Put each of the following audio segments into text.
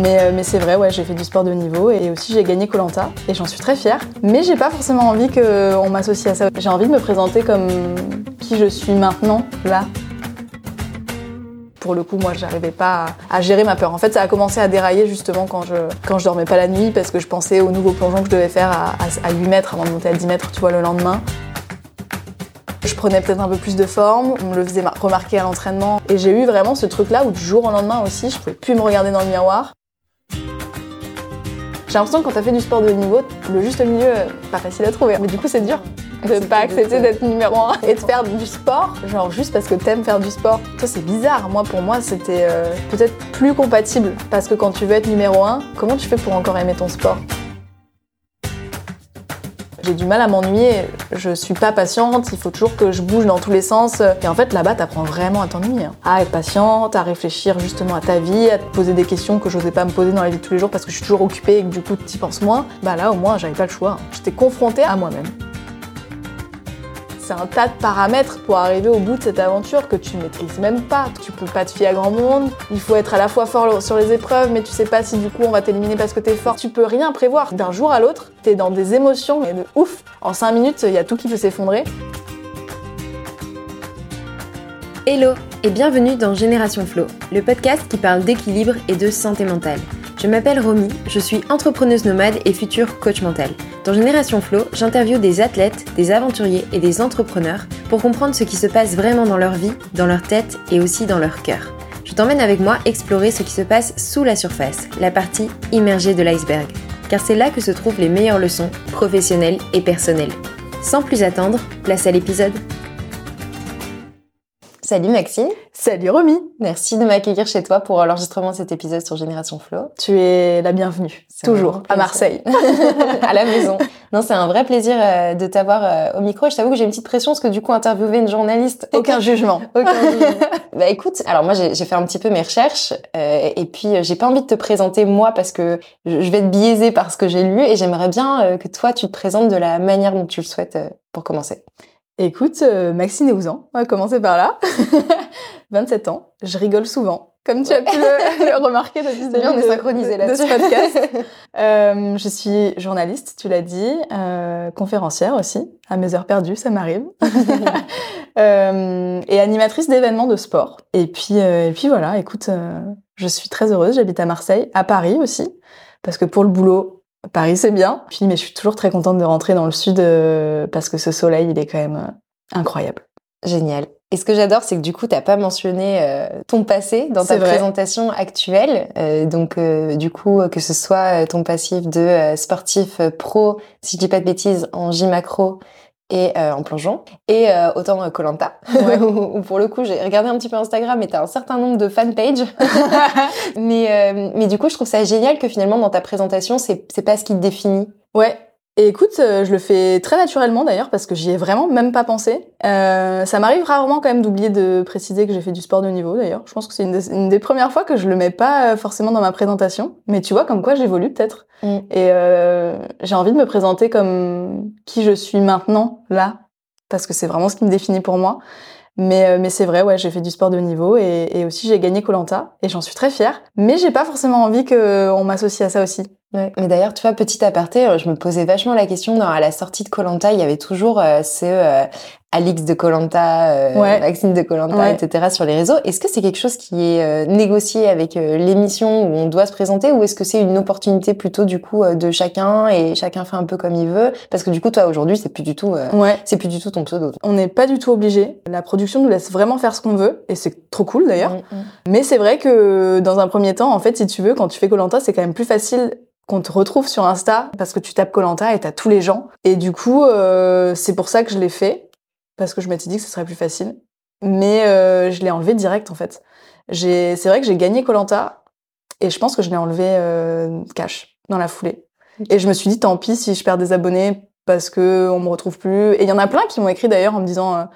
Mais, euh, mais c'est vrai, ouais, j'ai fait du sport de niveau et aussi j'ai gagné Colanta et j'en suis très fière. Mais j'ai pas forcément envie qu'on m'associe à ça. J'ai envie de me présenter comme qui je suis maintenant, là. Pour le coup, moi, j'arrivais pas à, gérer ma peur. En fait, ça a commencé à dérailler justement quand je, quand je dormais pas la nuit parce que je pensais au nouveau plongeon que je devais faire à, à, à 8 mètres avant de monter à 10 mètres, tu vois, le lendemain. Je prenais peut-être un peu plus de forme, on me le faisait remarquer à l'entraînement. Et j'ai eu vraiment ce truc-là où du jour au lendemain aussi, je pouvais plus me regarder dans le miroir. J'ai l'impression que quand t'as fait du sport de haut niveau, le juste milieu, euh, pas facile à trouver. Mais du coup, c'est dur de ne pas accepter d'être numéro un et de faire du sport, genre juste parce que t'aimes faire du sport. Toi, c'est bizarre. Moi, pour moi, c'était euh, peut-être plus compatible. Parce que quand tu veux être numéro un, comment tu fais pour encore aimer ton sport? J'ai du mal à m'ennuyer, je suis pas patiente, il faut toujours que je bouge dans tous les sens. Et en fait, là-bas, t'apprends vraiment à t'ennuyer. hein. À être patiente, à réfléchir justement à ta vie, à te poser des questions que j'osais pas me poser dans la vie de tous les jours parce que je suis toujours occupée et que du coup, t'y penses moins. Bah là, au moins, j'avais pas le choix. J'étais confrontée à moi-même. C'est un tas de paramètres pour arriver au bout de cette aventure que tu maîtrises même pas. Tu peux pas te fier à grand monde. Il faut être à la fois fort sur les épreuves, mais tu sais pas si du coup on va t'éliminer parce que t'es fort. Tu peux rien prévoir. D'un jour à l'autre, t'es dans des émotions et de ouf. En 5 minutes, il y a tout qui peut s'effondrer. Hello et bienvenue dans Génération Flow, le podcast qui parle d'équilibre et de santé mentale. Je m'appelle Romy, je suis entrepreneuse nomade et future coach mental. Dans Génération Flow, j'interviewe des athlètes, des aventuriers et des entrepreneurs pour comprendre ce qui se passe vraiment dans leur vie, dans leur tête et aussi dans leur cœur. Je t'emmène avec moi explorer ce qui se passe sous la surface, la partie immergée de l'iceberg. Car c'est là que se trouvent les meilleures leçons professionnelles et personnelles. Sans plus attendre, place à l'épisode. Salut Maxime. Salut Romy Merci de m'accueillir chez toi pour l'enregistrement de cet épisode sur Génération Flow. Tu es la bienvenue, toujours, à Marseille. à la maison. Non, c'est un vrai plaisir euh, de t'avoir euh, au micro. Je t'avoue que j'ai une petite pression parce que du coup, interviewer une journaliste... Aucun jugement. Aucun jugement. bah écoute, alors moi j'ai fait un petit peu mes recherches euh, et puis j'ai pas envie de te présenter moi parce que je vais être biaisée par ce que j'ai lu et j'aimerais bien que toi tu te présentes de la manière dont tu le souhaites euh, pour commencer. Écoute, euh, Maxine Ouzan, on va commencer par là. 27 ans, je rigole souvent, comme tu as pu le, le remarquer depuis le on est de- synchronisés de, ce podcast. Euh, je suis journaliste, tu l'as dit, euh, conférencière aussi, à mes heures perdues, ça m'arrive. Euh, et animatrice d'événements de sport. Et puis, et puis voilà, écoute, je suis très heureuse, j'habite à Marseille, à Paris aussi, parce que pour le boulot, Paris c'est bien. Puis, mais je suis toujours très contente de rentrer dans le sud euh, parce que ce soleil, il est quand même euh, incroyable. Génial. Et ce que j'adore, c'est que du coup, t'as pas mentionné euh, ton passé dans ta vrai. présentation actuelle. Donc, du coup, que ce soit ton passif de sportif pro, si je dis pas de bêtises, en J macro et euh, en plongeon, et euh, autant euh, Colanta. Ouais. où, pour le coup, j'ai regardé un petit peu Instagram et t'as un certain nombre de fanpages. mais, euh, mais du coup, je trouve ça génial que finalement, dans ta présentation, c'est c'est pas ce qui te définit. Ouais. Et écoute, euh, je le fais très naturellement d'ailleurs parce que j'y ai vraiment même pas pensé. Euh, ça m'arrive rarement quand même d'oublier de préciser que j'ai fait du sport de niveau d'ailleurs. Je pense que c'est une, des- une des premières fois que je le mets pas euh, forcément dans ma présentation. Mais tu vois comme quoi j'évolue peut-être. Mm. Et euh, j'ai envie de me présenter comme qui je suis maintenant, là. Parce que c'est vraiment ce qui me définit pour moi. Mais, mais c'est vrai, ouais, j'ai fait du sport de niveau et, et aussi j'ai gagné Colanta et j'en suis très fière. Mais j'ai pas forcément envie qu'on m'associe à ça aussi. Ouais. Mais d'ailleurs, tu vois, petit aparté, euh, je me posais vachement la question dans, à la sortie de Colanta, il y avait toujours euh, ce euh, Alix de Colanta, Ouais. Maxime de Colanta, Ouais. etc. sur les réseaux. Est-ce que c'est quelque chose qui est euh, négocié avec euh, l'émission où on doit se présenter, ou est-ce que c'est une opportunité plutôt du coup euh, de chacun et chacun fait un peu comme il veut? Parce que du coup, toi aujourd'hui, c'est plus du tout, euh, c'est plus du tout ton pseudo. On n'est pas du tout obligé. La production nous laisse vraiment faire ce qu'on veut, et c'est trop cool d'ailleurs. Mm, mm. Mais c'est vrai que dans un premier temps, en fait, si tu veux, quand tu fais Colanta, c'est quand même plus facile qu'on te retrouve sur Insta parce que tu tapes Colanta et t'as tous les gens. Et du coup, euh, c'est pour ça que je l'ai fait parce que je m'étais dit que ce serait plus facile. Mais euh, je l'ai enlevé direct en fait. C'est vrai que j'ai gagné Colanta et je pense que je l'ai enlevé euh, cash dans la foulée. Et je me suis dit tant pis si je perds des abonnés parce que on me retrouve plus. Et il y en a plein qui m'ont écrit d'ailleurs en me disant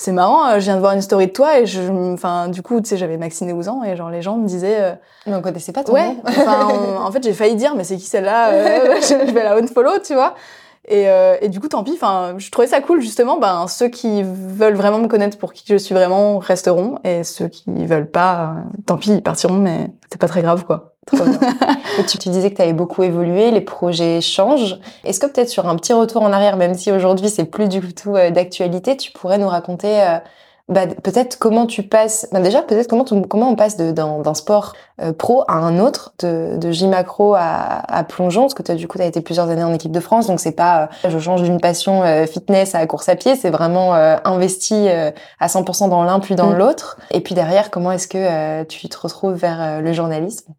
c'est marrant, euh, je viens de voir une story de toi et je, enfin du coup tu sais j'avais Maxine et Ouzan et genre les gens me disaient euh, Mais on connaissait pas ton ouais, nom. enfin on- en fait j'ai failli dire mais c'est qui celle-là Euh, je, je vais la unfollow tu vois. Et, euh, et du coup tant pis, enfin je trouvais ça cool justement, ben ceux qui veulent vraiment me connaître pour qui je suis vraiment resteront et ceux qui veulent pas, euh, tant pis ils partiront mais c'est pas très grave quoi. Trop bien. Et tu, tu disais que tu avais beaucoup évolué, les projets changent. Est-ce que peut-être sur un petit retour en arrière, même si aujourd'hui c'est plus du tout euh, d'actualité, tu pourrais nous raconter euh, bah, peut-être comment tu passes, bah, déjà peut-être comment, tu- comment on passe d'un sport euh, pro à un autre, de, de gym macro à, à plongeon, parce que t'as, du coup tu as été plusieurs années en équipe de France, donc c'est pas je change d'une passion fitness à course à pied, c'est vraiment investi à 100% dans l'un puis dans Mm. l'autre. Et puis derrière, comment est-ce que tu te retrouves vers le journalisme?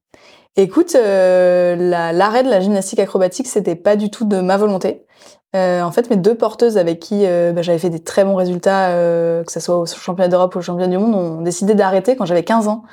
Écoute, euh, la- l'arrêt de la gymnastique acrobatique, c'était pas du tout de ma volonté. Euh, en fait, mes deux porteuses avec qui euh, bah, j'avais fait des très bons résultats, euh, que ce soit au championnat d'Europe ou au championnat du monde, ont décidé d'arrêter quand j'avais 15 ans.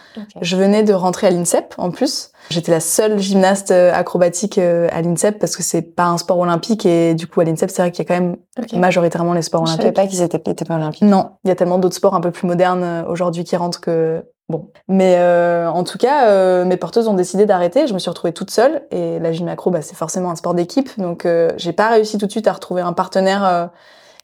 Je venais de rentrer à l'INSEP en plus. J'étais la seule gymnaste euh, acrobatique euh, à l'INSEP parce que c'est pas un sport olympique et du coup à l'INSEP c'est vrai qu'il y a quand même majoritairement les sports Je olympiques. savais pas qu'ils étaient, étaient pas olympiques. Non, il y a tellement d'autres sports un peu plus modernes aujourd'hui qui rentrent que bon. Mais euh, en tout cas, euh, mes porteuses ont décidé d'arrêter. Je me suis retrouvée toute seule et la gym macro, bah, c'est forcément un sport d'équipe, donc euh, j'ai pas réussi tout de suite à retrouver un partenaire euh,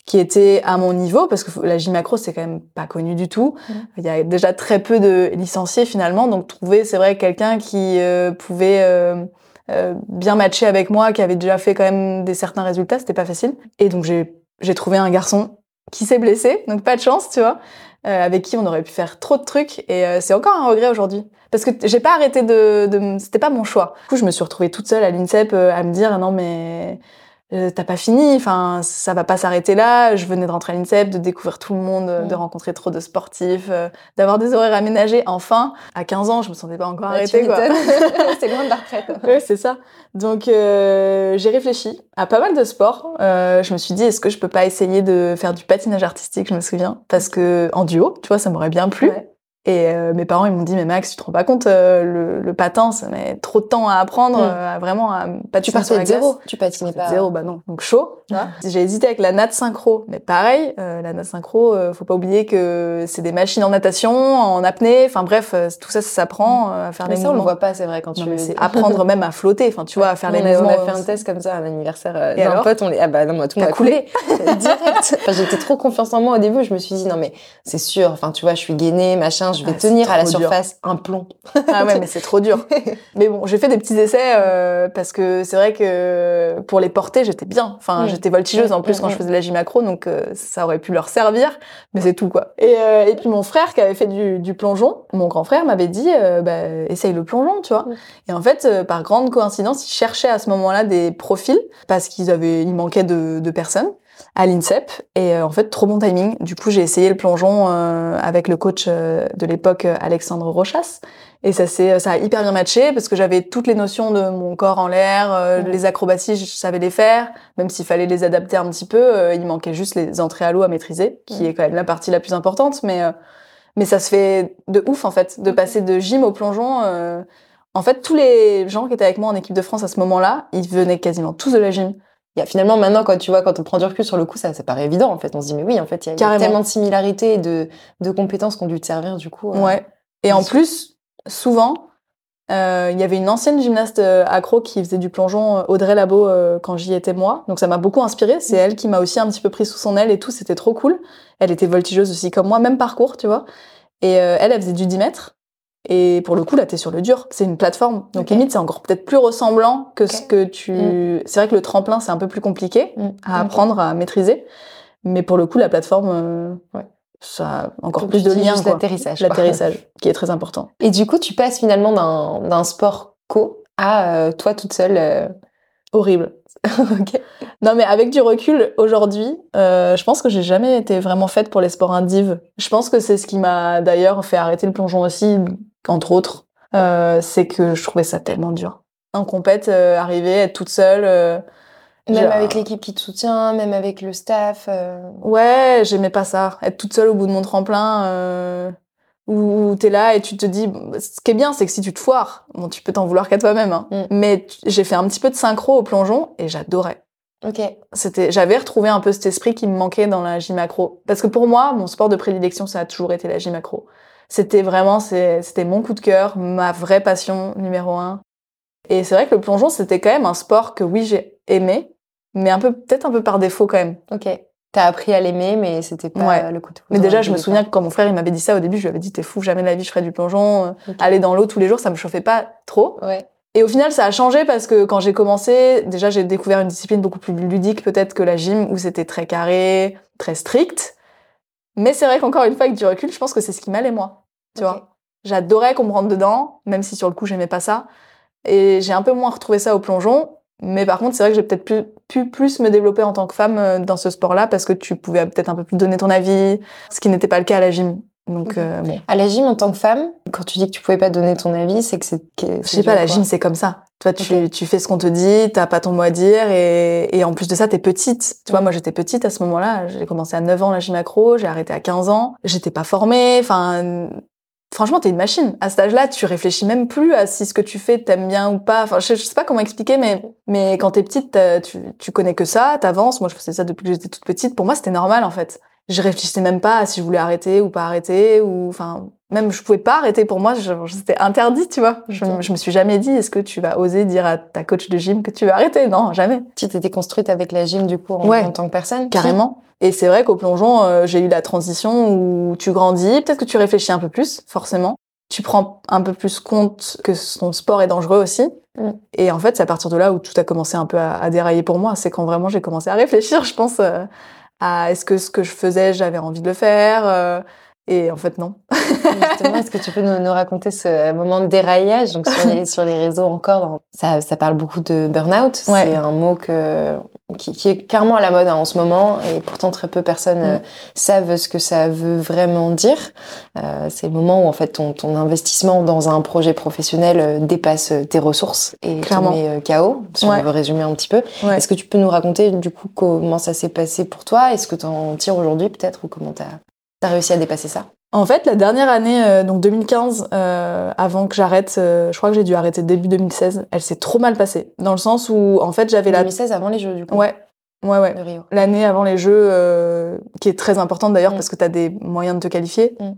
qui était à mon niveau parce que la gym macro c'est quand même pas connu du tout. Mhm. Il y a déjà très peu de licenciés finalement, donc trouver c'est vrai quelqu'un qui euh, pouvait euh, euh, bien matcher avec moi, qui avait déjà fait quand même des certains résultats, c'était pas facile. Et donc j'ai trouvé un garçon qui s'est blessé, donc pas de chance, tu vois, avec qui on aurait pu faire trop de trucs. Et euh, c'est encore un regret aujourd'hui. Parce que j'ai pas arrêté de... de C'était pas mon choix. Du coup, je me suis retrouvée toute seule à l'INSEP euh, à me dire, non mais euh, t'as pas fini, enfin ça va pas s'arrêter là. Je venais de rentrer à l'INSEP, de découvrir tout le monde, euh, de Mm. rencontrer trop de sportifs, euh, d'avoir des horaires aménagés. Enfin, à 15 ans, je me sentais pas encore tu arrêtée. quoi. c'est loin de la retraite. Ouais, c'est ça. Donc euh, j'ai réfléchi à pas mal de sports. Euh, je me suis dit est-ce que je peux pas essayer de faire du patinage artistique, je me souviens, parce que en duo, tu vois, ça m'aurait bien plu. Ouais. Et euh, mes parents ils m'ont dit mais Max, tu te rends pas compte euh, le, le patin, ça met trop de temps à apprendre, Mm. euh, à vraiment à patiner Tu sur partais la de glace. zéro. Tu patinais pas. Zéro, bah non. Donc chaud. vois. J'ai hésité avec la natte synchro, mais pareil, euh, la natte synchro, euh, faut pas oublier que c'est des machines en natation, en apnée, enfin bref, euh, tout ça, ça s'apprend euh, à faire Mais les ça, on le mouvements. voit pas, c'est vrai, quand Non, tu c'est apprendre même à flotter, enfin tu vois, à faire les on, a, on mouvements. a fait un test comme ça à un anniversaire Et d'un pote. On les... Ah bah non, moi tout le T'as monde a coulé. Direct. Enfin, j'étais trop confiance en moi au début. Je me suis dit, non mais c'est sûr. Enfin, tu vois, je suis gainée, machin. Je vais Ah, tenir à la dur. surface un plomb. Ah ouais, mais c'est trop dur. Mais bon, j'ai fait des petits essais euh, parce que c'est vrai que pour les porter, j'étais bien. Enfin, Mm. j'étais voltigeuse en plus Mm, quand mm, je faisais de la gym macro, donc euh, ça aurait pu leur servir, mais c'est tout quoi. Et, euh, et puis mon frère qui avait fait du, du plongeon, mon grand frère m'avait dit, euh, bah, essaye le plongeon, tu vois. Et en fait, euh, par grande coïncidence, ils cherchaient à ce moment-là des profils parce qu'ils avaient, il manquait de, de personnes à l'INSEP et euh, en fait trop bon timing. Du coup j'ai essayé le plongeon euh, avec le coach euh, de l'époque euh, Alexandre Rochas. Et ça s'est ça a hyper bien matché parce que j'avais toutes les notions de mon corps en l'air, euh, les acrobaties je savais les faire, même s'il fallait les adapter un petit peu, euh, il manquait juste les entrées à l'eau à maîtriser qui est quand même la partie la plus importante. Mais euh, mais ça se fait de ouf en fait de passer de gym au plongeon euh, en fait, tous les gens qui étaient avec moi en équipe de France à ce moment-là, ils venaient quasiment tous de la gym. Y a finalement maintenant quand tu vois quand on prend du recul sur le coup ça ça paraît évident en fait on se dit mais oui en fait il y a- y tellement de similarités et de de compétences qui ont dû te servir du coup euh. Ouais. Et en plus, souvent, euh, il y avait une ancienne gymnaste euh, accro qui faisait du plongeon, Audrey Labo, euh, quand j'y étais moi. Donc ça m'a beaucoup inspirée. C'est elle qui m'a aussi un petit peu pris sous son aile et tout. C'était trop cool. Elle était voltigeuse aussi comme moi, même parcours, tu vois. Et elle, elle faisait du 10 mètres. Et pour le coup, là, t'es sur le dur. C'est une plateforme. Donc Ok. limite, c'est encore peut-être plus ressemblant que ce que tu... C'est vrai que le tremplin, c'est un peu plus compliqué Mm. à apprendre, à maîtriser. Mais pour le coup, la plateforme, euh, Ouais. ça a encore Donc, plus de liens. l'atterrissage. L'atterrissage, qui est très important. Et du coup, tu passes finalement d'un sport co à euh, toi toute seule. euh, Horrible. ok. Non, mais avec du recul, aujourd'hui, euh, je pense que j'ai jamais été vraiment faite pour les sports indives. Je pense que c'est ce qui m'a d'ailleurs fait arrêter le plongeon aussi, entre autres. Euh, c'est que je trouvais ça tellement dur. En compète, euh, arriver, être toute seule. euh, Même genre- avec l'équipe qui te soutient, même avec le staff. Ouais, j'aimais pas ça. Être toute seule au bout de mon tremplin, où, où t'es là et tu te dis, bon, ce qui est bien, c'est que si tu te foires, bon, tu peux t'en vouloir qu'à toi-même. Hein. Mm. Mais j'ai fait un petit peu de synchro au plongeon et j'adorais. Ok. C'était, j'avais retrouvé un peu cet esprit qui me manquait dans la gym macro. Parce que pour moi, mon sport de prédilection, ça a toujours été la gym macro. C'était vraiment, c'était mon coup de cœur, ma vraie passion numéro un. Et c'est vrai que le plongeon, c'était quand même un sport que oui, j'ai aimé, mais un peu, peut-être un peu par défaut quand même. Ok. T'as appris à l'aimer, mais c'était pas Ouais. le coup de Mais déjà, je me souviens que quand mon frère il m'avait dit ça au début, je lui avais dit t'es fou, jamais de la vie je ferais du plongeon. Aller dans l'eau tous les jours, ça me chauffait pas trop. Ouais. Et au final, ça a changé parce que quand j'ai commencé, déjà j'ai découvert une discipline beaucoup plus ludique peut-être que la gym où c'était très carré, très strict. Mais c'est vrai qu'encore une fois, avec du recul, je pense que c'est ce qui m'allait moi. Tu vois, j'adorais qu'on me rentre dedans, même si sur le coup j'aimais pas ça. Et j'ai un peu moins retrouvé ça au plongeon. Mais par contre, c'est vrai que j'ai peut-être pu, pu plus me développer en tant que femme euh, dans ce sport-là parce que tu pouvais peut-être un peu plus donner ton avis, ce qui n'était pas le cas à la gym. Donc, euh, bon. À la gym, en tant que femme, quand tu dis que tu pouvais pas donner ton avis, c'est que c'est. Je sais pas, la gym, c'est comme ça. Toi, tu, tu fais ce qu'on te dit, t'as pas ton mot à dire, et, et en plus de ça, t'es petite. Tu vois, moi, j'étais petite à ce moment-là. J'ai commencé à 9 ans la gym accro, j'ai arrêté à 15 ans. J'étais pas formée. Enfin, franchement, t'es une machine. À cet âge-là, tu réfléchis même plus à si ce que tu fais t'aimes bien ou pas. Enfin, je, je sais pas comment expliquer, mais, mais quand t'es petite, tu, tu connais que ça, t'avances. Moi, je faisais ça depuis que j'étais toute petite. Pour moi, c'était normal, en fait. Je réfléchissais même pas à si je voulais arrêter ou pas arrêter, ou, enfin, même je pouvais pas arrêter pour moi, c'était interdit, tu vois. Je, je me suis jamais dit, est-ce que tu vas oser dire à ta coach de gym que tu vas arrêter? Non, jamais. Tu t'étais construite avec la gym, du coup, en, Ouais. en tant que personne? Carrément. Et c'est vrai qu'au plongeon, euh, j'ai eu la transition où tu grandis, peut-être que tu réfléchis un peu plus, forcément. Tu prends un peu plus compte que ton sport est dangereux aussi. Mm. Et en fait, c'est à partir de là où tout a commencé un peu à, à dérailler pour moi. C'est quand vraiment j'ai commencé à réfléchir, je pense, euh, à est-ce que ce que je faisais, j'avais envie de le faire. Et en fait, non. Justement, est-ce que tu peux nous, nous raconter ce moment de déraillage Donc sur les, sur les réseaux encore, dans- ça, ça parle beaucoup de burn-out. Ouais. C'est un mot que, qui, qui est clairement à la mode hein, en ce moment et pourtant très peu de personnes Mm. euh, savent ce que ça veut vraiment dire. Euh, c'est le moment où en fait ton, ton investissement dans un projet professionnel euh, dépasse euh, tes ressources et Clairement. te met KO, si Ouais. on veut résumer un petit peu. Ouais. Est-ce que tu peux nous raconter du coup comment ça s'est passé pour toi? Est-ce que tu en tires aujourd'hui peut-être ou comment as réussi à dépasser ça? En fait, la dernière année, euh, donc 2015, euh, avant que j'arrête, euh, je crois que j'ai dû arrêter début 2016, elle s'est trop mal passée. Dans le sens où, en fait, j'avais la... 2016 avant les Jeux du coup Ouais, ouais, ouais. L'année avant les Jeux, qui est très importante d'ailleurs Mm. parce que tu as des moyens de te qualifier. Mm.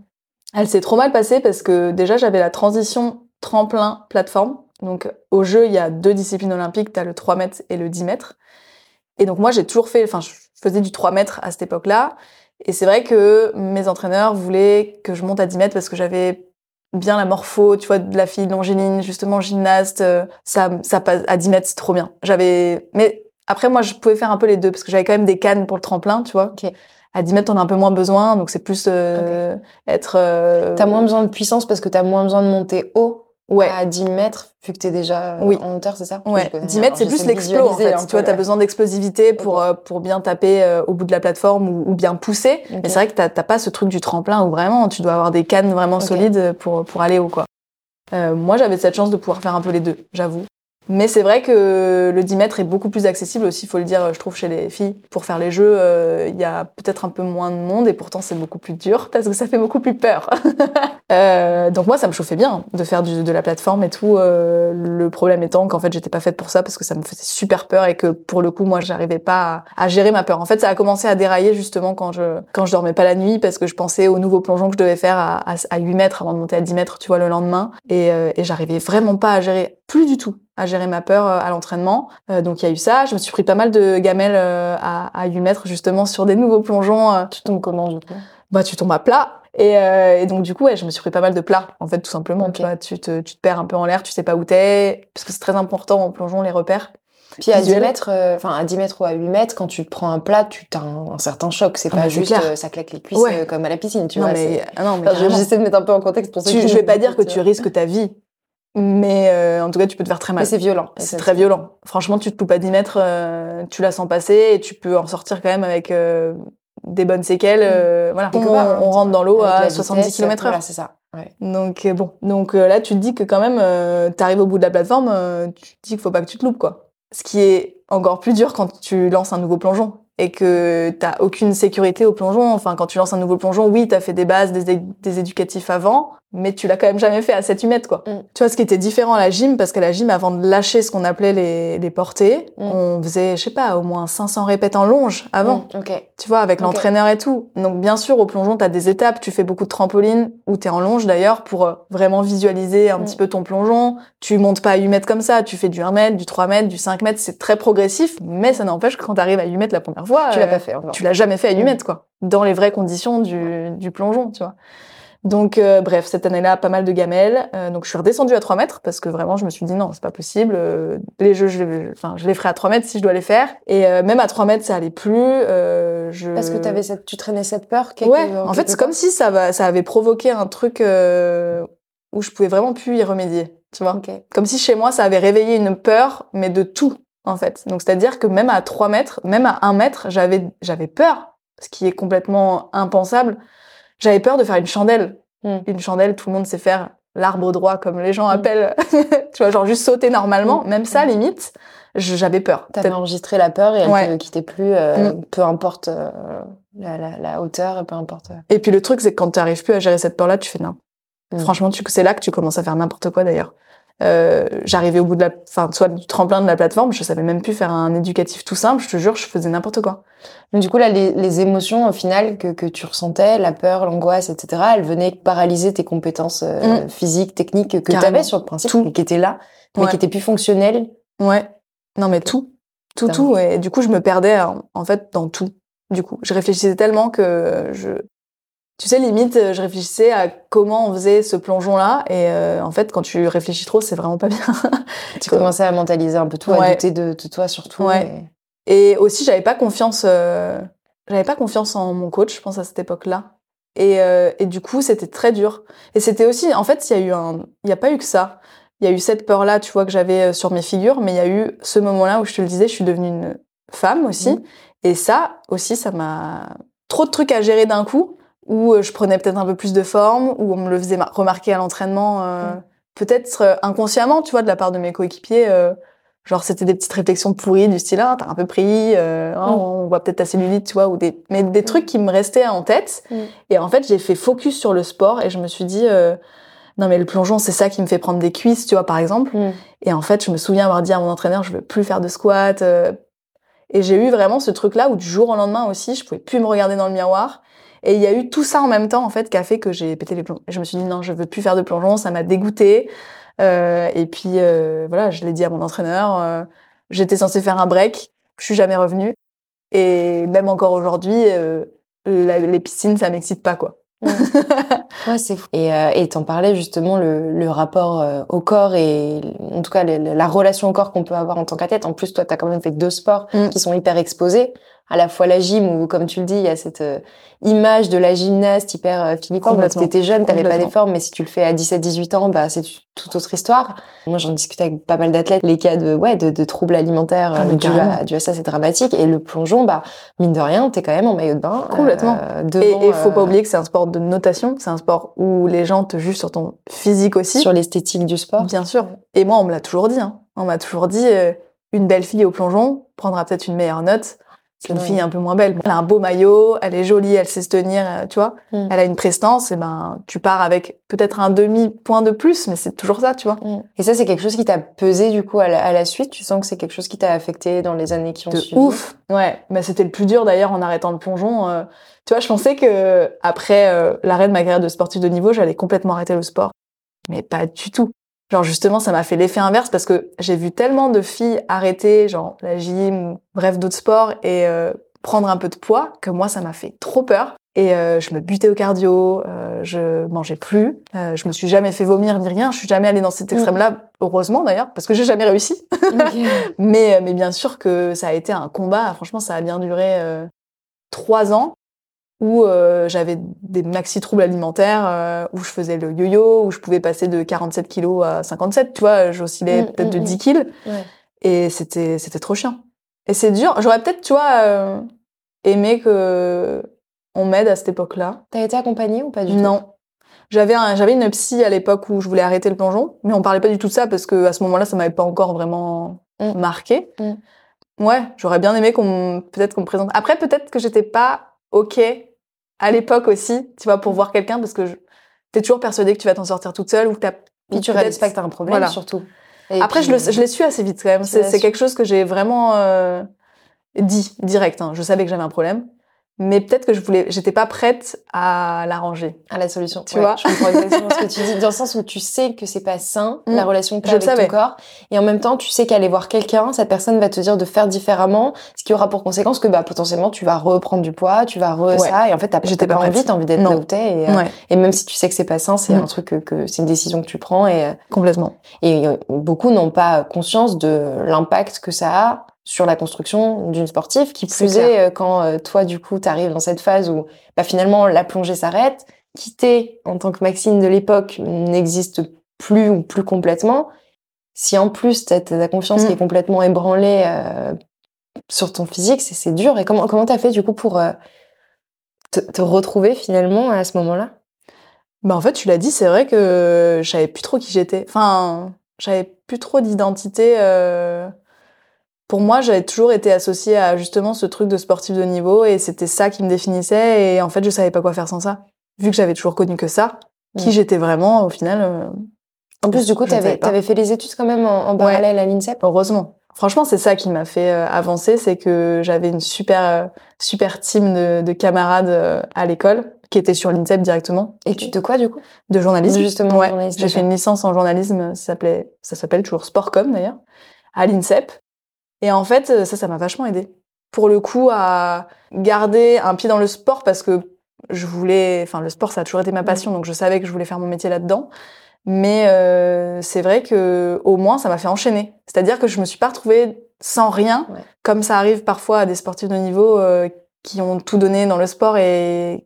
Elle s'est trop mal passée parce que déjà, j'avais la transition tremplin-plateforme. Donc, au jeu, il y a deux disciplines olympiques, tu as le 3 mètres et le 10 mètres. Et donc, moi, j'ai toujours fait, enfin, je faisais du 3 mètres à cette époque-là. Et c'est vrai que mes entraîneurs voulaient que je monte à 10 mètres parce que j'avais bien la morpho, tu vois, de la fille longiligne, justement gymnaste. euh, Ça, ça passe à 10 mètres, c'est trop bien. J'avais, mais après, moi, je pouvais faire un peu les deux parce que j'avais quand même des cannes pour le tremplin, tu vois. À 10 mètres, on a un peu moins besoin, donc c'est plus euh, être. euh, T'as moins besoin de puissance parce que t'as moins besoin de monter haut Ouais. à 10 mètres vu que t'es déjà euh, Oui. en hauteur, c'est ça? Ouais, Je connais 10 rien. mètres, c'est plus l'explo en fait. un Tu vois, ouais. besoin d'explosivité pour, euh, pour bien taper euh, au bout de la plateforme ou, ou bien pousser. Mais c'est vrai que t'as t'as pas ce truc du tremplin où vraiment tu dois avoir des cannes vraiment solides pour, pour aller haut quoi. Euh, moi j'avais cette chance de pouvoir faire un peu les deux, j'avoue. Mais c'est vrai que le 10 mètres est beaucoup plus accessible aussi, il faut le dire, je trouve, chez les filles. Pour faire les jeux, euh, il y a peut-être un peu moins de monde et pourtant c'est beaucoup plus dur parce que ça fait beaucoup plus peur. Euh, donc moi, ça me chauffait bien de faire de la plateforme et tout. euh, le problème étant qu'en fait, j'étais pas faite pour ça parce que ça me faisait super peur et que pour le coup, moi, j'arrivais pas à, gérer ma peur. En fait, ça a commencé à dérailler justement quand je quand je dormais pas la nuit parce que je pensais au nouveau plongeon que je devais faire à, à, à 8 mètres avant de monter à 10 mètres, tu vois, le lendemain. Et j'arrivais vraiment pas à gérer, plus du tout, à gérer ma peur euh, à l'entraînement. Euh, donc il y a eu ça. Je me suis pris pas mal de gamelles euh, à, à 8 mètres justement sur des nouveaux plongeons. euh, Tu tombes comment du coup? Bah tu tombes à plat et, euh, et donc du coup ouais, je me suis pris pas mal de plats en fait tout simplement tu vois tu te, tu te perds un peu en l'air tu sais pas où t'es parce que c'est très important en plongeon les repères Puis à 10 Visuel. mètres, euh, enfin à 10 mètres ou à 8 mètres, quand tu prends un plat, tu as un, un certain choc. C'est Ah pas juste euh, ça claque les cuisses Ouais. euh, comme à la piscine, tu non vois. mais ah non mais Enfin. J'essaie de mettre un peu en contexte pour Tu- qui je vais pas dire que tu risques ta vie mais euh, en tout cas tu peux te faire très mal c'est violent. c'est très violent franchement tu te loupes à 10 mètres euh, tu la sens passer et tu peux en sortir quand même avec euh, des bonnes séquelles euh, voilà on, part, hein, on rentre dans l'eau à la 70 vitesse, km heure Voilà, c'est ça. Ouais. Donc bon, donc là tu te dis que quand même euh, t'arrives au bout de la plateforme, tu te dis qu'il faut pas que tu te loupes quoi. Ce qui est encore plus dur quand tu lances un nouveau plongeon et que t'as aucune sécurité au plongeon. Enfin quand tu lances un nouveau plongeon, oui t'as fait des bases, des éducatifs avant, mais tu l'as quand même jamais fait à 7-8 mètres, quoi. Mm. Tu vois, ce qui était différent à la gym, parce qu'à la gym, avant de lâcher ce qu'on appelait les, les portées, Mm. on faisait, je sais pas, au moins 500 répètes en longe avant. Mm, ok. Tu vois, avec l'entraîneur et tout. Donc, bien sûr, au plongeon, tu as des étapes. Tu fais beaucoup de trampoline ou tu es en longe d'ailleurs pour euh, vraiment visualiser un petit peu ton plongeon. Tu montes pas à 8 mètres comme ça. Tu fais du 1 mètre, du 3 mètres, du 5 mètres. C'est très progressif. Mais ça n'empêche que quand tu arrives à 8 mètres la première fois, Tu l'as euh, pas fait encore. tu l'as jamais fait à 8 Mm. mètres, quoi. Dans les vraies conditions du, du plongeon, tu vois. Donc, euh, bref, cette année-là, pas mal de gamelles. Euh, donc, je suis redescendue à 3 mètres parce que vraiment, je me suis dit non, c'est pas possible. Euh, les jeux, je les, enfin, je les ferai à 3 mètres si je dois les faire. Et euh, même à 3 mètres, ça allait plus. Euh, je... Parce que avais cette, tu traînais cette peur quelque- Ouais, en fait, c'est comme si ça, va, ça avait provoqué un truc euh, où je pouvais vraiment plus y remédier, tu vois. Ok. Comme si chez moi, ça avait réveillé une peur, mais de tout, en fait. Donc, c'est-à-dire que même à 3 mètres, même à 1 mètre, j'avais, j'avais peur, ce qui est complètement impensable. J'avais peur de faire une chandelle. Mm. Une chandelle, tout le monde sait faire l'arbre droit, comme les gens Mm. appellent. tu vois, genre juste sauter normalement. Mm. Même ça, limite, j'avais peur. T'avais enregistré la peur et elle Ouais. te quittait plus, euh, Mm. peu importe euh, la, la, la hauteur, peu importe. euh. Et puis le truc, c'est que quand tu arrives plus à gérer cette peur-là, tu fais non. Mm. Franchement, tu, c'est là que tu commences à faire n'importe quoi d'ailleurs. Euh, j'arrivais au bout de la, enfin, soit du tremplin de la plateforme, je savais même plus faire un éducatif tout simple, je te jure, je faisais n'importe quoi. Donc, du coup, là, les, les émotions, au final, que, que tu ressentais, la peur, l'angoisse, etc., elles venaient paralyser tes compétences euh, physiques, techniques que tu avais sur le principe, Tout. et qui étaient là, mais Ouais. qui étaient plus fonctionnelles. Ouais. Non, mais tout. Tout, tout. Et du coup, je me perdais, en, en fait, dans tout. Du coup, je réfléchissais tellement que je, tu sais, limite, je réfléchissais à comment on faisait ce plongeon-là. Et euh, en fait, quand tu réfléchis trop, c'est vraiment pas bien. Tu commençais à mentaliser un peu tout, à douter de, de toi surtout. Ouais. et- Et aussi, j'avais pas confiance, euh, j'avais pas confiance en mon coach, je pense à cette époque-là. Et, euh, et du coup, c'était très dur. Et c'était aussi, en fait, il y a eu un, il y a pas eu que ça. Il y a eu cette peur-là, tu vois, que j'avais euh, sur mes figures, mais il y a eu ce moment-là où je te le disais, je suis devenue une femme aussi. Mhm. Et ça aussi, ça m'a trop de trucs à gérer d'un coup, où euh, je prenais peut-être un peu plus de forme, où on me le faisait mar- remarquer à l'entraînement, euh, peut-être euh, inconsciemment, tu vois, de la part de mes coéquipiers. euh, Genre, c'était des petites réflexions pourries du style, ah, t'as un peu pris, euh, ah, Mm. on voit peut-être ta cellulite, tu vois, ou des, mais des trucs qui me restaient en tête. Mm. Et en fait, j'ai fait focus sur le sport et je me suis dit, euh, non, mais le plongeon, c'est ça qui me fait prendre des cuisses, tu vois, par exemple. Mm. Et en fait, je me souviens avoir dit à mon entraîneur, je veux plus faire de squat. euh, et j'ai eu vraiment ce truc-là où du jour au lendemain aussi, je pouvais plus me regarder dans le miroir. Et il y a eu tout ça en même temps, en fait, qui a fait que j'ai pété les plombs. Je me suis dit, non, je veux plus faire de plongeon, ça m'a dégoûté. Euh, et puis, euh, voilà, je l'ai dit à mon entraîneur. euh, J'étais censée faire un break, je suis jamais revenue. Et même encore aujourd'hui, euh, la- les piscines, ça m'excite pas, quoi. Ouais, c'est fou. Et euh, t'en parlais justement le, le rapport euh, au corps et en tout cas le- la relation au corps qu'on peut avoir en tant qu'athlète. En plus, toi, t'as quand même fait deux sports Mm. qui sont hyper exposés. À la fois la gym où, comme tu le dis, il y a cette euh, image de la gymnaste hyper euh, filigrane. Quand Complètement. t'étais jeune, t'avais pas des formes, mais si tu le fais à 17-18 ans, bah c'est toute autre histoire. Moi, j'en discutais avec pas mal d'athlètes. Les cas de ouais de, de troubles alimentaires Ah, euh, dus, à, dus à ça, c'est dramatique. Et le plongeon, bah mine de rien, t'es quand même en maillot de bain. Complètement. euh, Et devant, il faut pas euh, oublier que c'est un sport de notation, c'est un sport où les gens te jugent sur ton physique aussi. sur l'esthétique du sport. Bien sûr. Et moi, on me l'a toujours dit. Hein. On m'a toujours dit, euh, une belle fille au plongeon prendra peut-être une meilleure note C'est vrai. fille un peu moins belle. Elle a un beau maillot, elle est jolie, elle sait se tenir, euh, tu vois. Mm. Elle a une prestance, et ben, tu pars avec peut-être un demi-point de plus, mais c'est toujours ça, tu vois. Et ça, c'est quelque chose qui t'a pesé du coup à la, à la suite? Tu sens que c'est quelque chose qui t'a affecté dans les années qui ont De suivi? ouf. Ouais. Mais c'était le plus dur d'ailleurs en arrêtant le plongeon. euh. tu vois, je pensais que après euh, l'arrêt de ma carrière de sportif de niveau, j'allais complètement arrêter le sport. Mais pas du tout. Genre justement, ça m'a fait l'effet inverse parce que j'ai vu tellement de filles arrêter, genre la gym, bref d'autres sports, et euh, prendre un peu de poids que moi, ça m'a fait trop peur. Et euh, je me butais au cardio, euh, je mangeais plus, euh, je me suis jamais fait vomir ni rien, je suis jamais allée dans cet Mm. extrême-là, heureusement d'ailleurs, parce que j'ai jamais réussi. Mais, mais bien sûr que ça a été un combat. Franchement, ça a bien duré euh, trois ans où euh, j'avais des maxi troubles alimentaires, euh, où je faisais le yo-yo, où je pouvais passer de 47 kilos à 57. Tu vois, j'oscillais Mm, peut-être mm, de mm. 10 kilos. Ouais. Et c'était c'était trop chiant. Et c'est dur. J'aurais peut-être, tu vois, euh, aimé que on m'aide à cette époque-là. T'as été accompagnée ou pas du tout? Non. J'avais un, j'avais une psy à l'époque où je voulais arrêter le plongeon, mais on parlait pas du tout de ça parce que à ce moment-là, ça m'avait pas encore vraiment Mm. marqué. Mm. Ouais, j'aurais bien aimé qu'on me- peut-être qu'on me présente. Après, peut-être que j'étais pas ok à l'époque aussi, tu vois, pour voir quelqu'un parce que je, t'es toujours persuadée que tu vas t'en sortir toute seule ou que t'as. Tu réalises pas que t'as un problème, Voilà. surtout. Après, je, l'ai su assez vite quand même. C'est quelque chose que j'ai vraiment euh, dit direct. hein. Je savais que j'avais un problème, mais peut-être que je voulais, j'étais pas prête à l'arranger. à la solution. Tu Ouais, vois Je comprends exactement ce que tu dis, dans le sens où tu sais que c'est pas sain, Mm. la relation que tu as avec savais. ton corps, et en même temps, tu sais qu'aller voir quelqu'un, cette personne va te dire de faire différemment, ce qui aura pour conséquence que bah, potentiellement tu vas reprendre du poids, tu vas re Ouais. ça, et en fait, t'as pas pas envie, t'as envie d'être là où t'es, et, euh, Ouais, et même si tu sais que c'est pas sain, c'est Mm. un truc que, que c'est une décision que tu prends, et, euh, complètement. et euh, beaucoup n'ont pas conscience de l'impact que ça a sur la construction d'une sportive, qui plus est euh, quand euh, toi, du coup, tu arrives dans cette phase où bah, finalement la plongée s'arrête, quitter en tant que Maxine de l'époque n'existe plus ou plus complètement. Si en plus ta confiance Mm. qui est complètement ébranlée euh, sur ton physique, c'est c'est dur. Et comment comment t'as fait du coup pour euh, te, te retrouver finalement à ce moment-là? Bah en fait, tu l'as dit, c'est vrai que je savais plus trop qui j'étais. Enfin, j'avais plus trop d'identité. euh, Pour moi, j'avais toujours été associée à justement ce truc de sportif de niveau et c'était ça qui me définissait. Et en fait, je savais pas quoi faire sans ça. Vu que j'avais toujours connu que ça, qui j'étais vraiment, au final. euh, En plus, du coup, t'avais avais fait les études quand même en, en parallèle à l'INSEP? Heureusement. Franchement, c'est ça qui m'a fait euh, avancer, c'est que j'avais une super euh, super team de, de camarades euh, à l'école qui étaient sur l'INSEP directement, Études de quoi du coup? De journalisme. Justement, ouais. J'ai fait une licence en journalisme, ça s'appelait, ça s'appelle toujours Sportcom d'ailleurs, à l'INSEP. Et en fait, euh, ça, ça m'a vachement aidé. Pour le coup, à garder un pied dans le sport parce que je voulais, enfin, le sport, ça a toujours été ma passion, donc je savais que je voulais faire mon métier là-dedans. Mais euh, c'est vrai que au moins, ça m'a fait enchaîner. C'est-à-dire que je me suis pas retrouvée sans rien, Ouais. comme ça arrive parfois à des sportifs de niveau euh, qui ont tout donné dans le sport et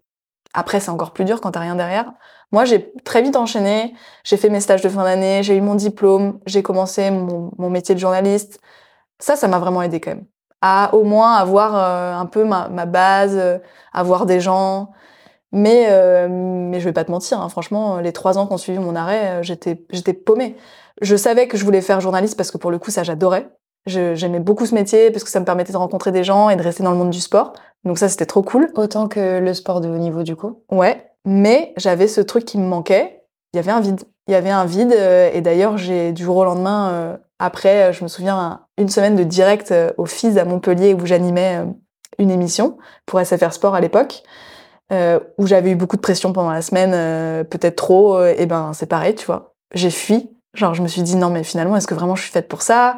après, c'est encore plus dur quand t'as rien derrière. Moi, j'ai très vite enchaîné. J'ai fait mes stages de fin d'année, j'ai eu mon diplôme, j'ai commencé mon, mon métier de journaliste. Ça, ça m'a vraiment aidé quand même. À au moins avoir euh, un peu ma, ma base, euh, avoir des gens. Mais, euh, mais je vais pas te mentir, hein, franchement, les trois ans qu'on suivi mon arrêt, euh, j'étais, j'étais paumée. Je savais que je voulais faire journaliste parce que pour le coup, ça, j'adorais. J'aimais beaucoup ce métier parce que ça me permettait de rencontrer des gens et de rester dans le monde du sport. Donc ça, c'était trop cool. Autant que le sport de haut niveau du coup. Ouais, mais j'avais ce truc qui me manquait. Il y avait un vide. Il y avait un vide. euh, et d'ailleurs, j'ai du jour au lendemain, euh, après, euh, je me souviens, un- une semaine de direct au FIS à Montpellier où j'animais une émission pour SFR Sport à l'époque, où j'avais eu beaucoup de pression pendant la semaine, peut-être trop. et ben, c'est pareil, tu vois. J'ai fui. Genre, je me suis dit, non, mais finalement, est-ce que vraiment je suis faite pour ça?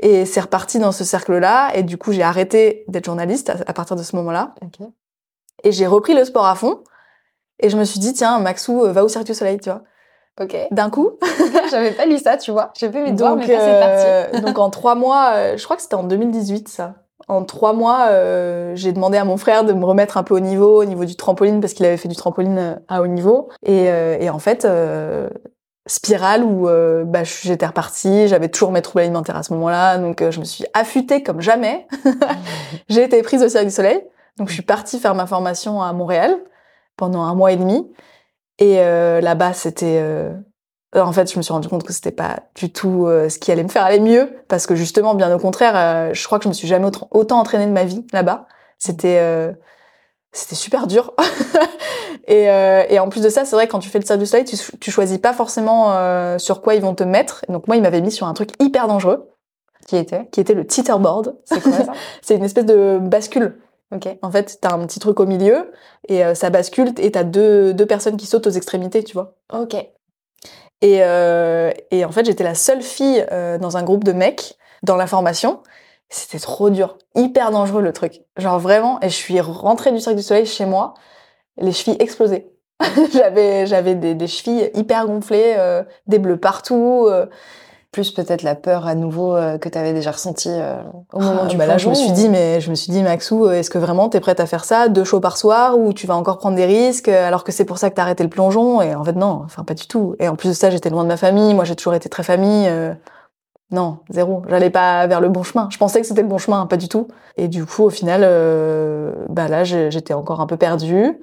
Et c'est reparti dans ce cercle-là. Et du coup, j'ai arrêté d'être journaliste à, partir de ce moment-là. Ok. Et j'ai repris le sport à fond. Et je me suis dit, tiens, Maxou, euh, va au Cirque du Soleil, tu vois. Ok. D'un coup. J'avais pas lu ça, tu vois. J'ai fait mes devoirs, donc, mais c'est parti. euh, donc en trois mois, euh, je crois que c'était en 2018, ça. En trois mois, euh, j'ai demandé à mon frère de me remettre un peu au niveau, au niveau du trampoline, parce qu'il avait fait du trampoline euh, à haut niveau. Et, euh, et en fait, euh, spirale où euh, bah, j'étais repartie, j'avais toujours mes troubles alimentaires à ce moment-là, donc euh, je me suis affûtée comme jamais. j'ai été prise au Cirque du Soleil, donc je suis partie faire ma formation à Montréal pendant un mois et demi. Et euh, là-bas, c'était... euh, en fait, je me suis rendu compte que c'était pas du tout euh, ce qui allait me faire aller mieux, parce que justement, bien au contraire, euh, je crois que je me suis jamais autant, entraînée de ma vie là-bas. C'était euh, c'était super dur. et, euh, et en plus de ça, c'est vrai que quand tu fais le Cirque du Soleil, tu, tu choisis pas forcément euh, sur quoi ils vont te mettre. Et donc moi, ils m'avaient mis sur un truc hyper dangereux, Qui était? qui était le teeterboard. C'est quoi ça? C'est une espèce de bascule. Ok. En fait, t'as un petit truc au milieu et euh, ça bascule et t'as deux, deux personnes qui sautent aux extrémités, tu vois. Ok. Et, euh, et en fait, j'étais la seule fille euh, dans un groupe de mecs dans la formation. C'était trop dur, hyper dangereux le truc. Genre vraiment, et je suis rentrée du Cirque du Soleil chez moi, les chevilles explosées. j'avais j'avais des, des chevilles hyper gonflées, des bleus partout. Plus peut-être la peur à nouveau euh, que tu avais déjà ressenti euh, au moment Ah, du bah là, je me suis dit, mais je me suis dit, Maxou, euh, est-ce que vraiment t'es prête à faire ça, deux shows par soir, ou tu vas encore prendre des risques, alors que c'est pour ça que t'as arrêté le plongeon? Et en fait, non, enfin pas du tout. Et en plus de ça, j'étais loin de ma famille. Moi, j'ai toujours été très famille. euh, non, zéro. J'allais pas vers le bon chemin. Je pensais que c'était le bon chemin, pas du tout. Et du coup, au final, euh, bah là, j'étais encore un peu perdue.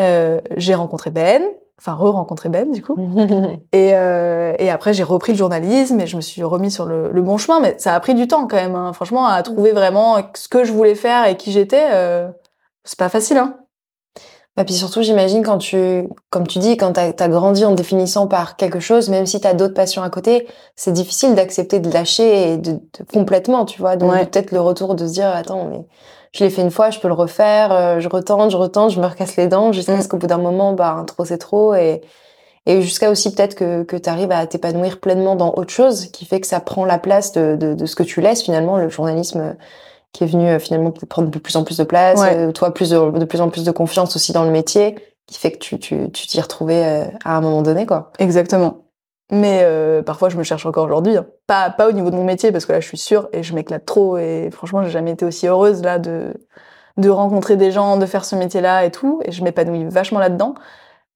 Euh, j'ai rencontré Ben, enfin re-rencontré Ben, du coup. Et, euh, et après, j'ai repris le journalisme et je me suis remis sur le, le bon chemin. Mais ça a pris du temps quand même. hein. Franchement, à trouver vraiment ce que je voulais faire et qui j'étais, euh, c'est pas facile. Hein. Bah, puis surtout, j'imagine quand tu, comme tu dis, quand t'as as grandi en définissant par quelque chose, même si t'as d'autres passions à côté, c'est difficile d'accepter de lâcher et de, complètement, tu vois. Donc peut-être le retour de se dire, attends, mais je l'ai fait une fois, je peux le refaire, euh, je retente, je retente, je me recasse les dents jusqu'à mm. ce qu'au bout d'un moment, bah trop c'est trop et et jusqu'à aussi peut-être que que t'arrives à t'épanouir pleinement dans autre chose, qui fait que ça prend la place de de, de ce que tu laisses finalement le journalisme qui est venu euh, finalement prendre de plus en plus de place, euh, toi plus de, plus en plus de confiance aussi dans le métier, qui fait que tu tu tu t'y retrouvais à un moment donné quoi. Exactement. Mais parfois je me cherche encore aujourd'hui, hein. pas pas au niveau de mon métier parce que là je suis sûre et je m'éclate trop et franchement j'ai jamais été aussi heureuse là de de rencontrer des gens, de faire ce métier-là et tout et je m'épanouis vachement là-dedans.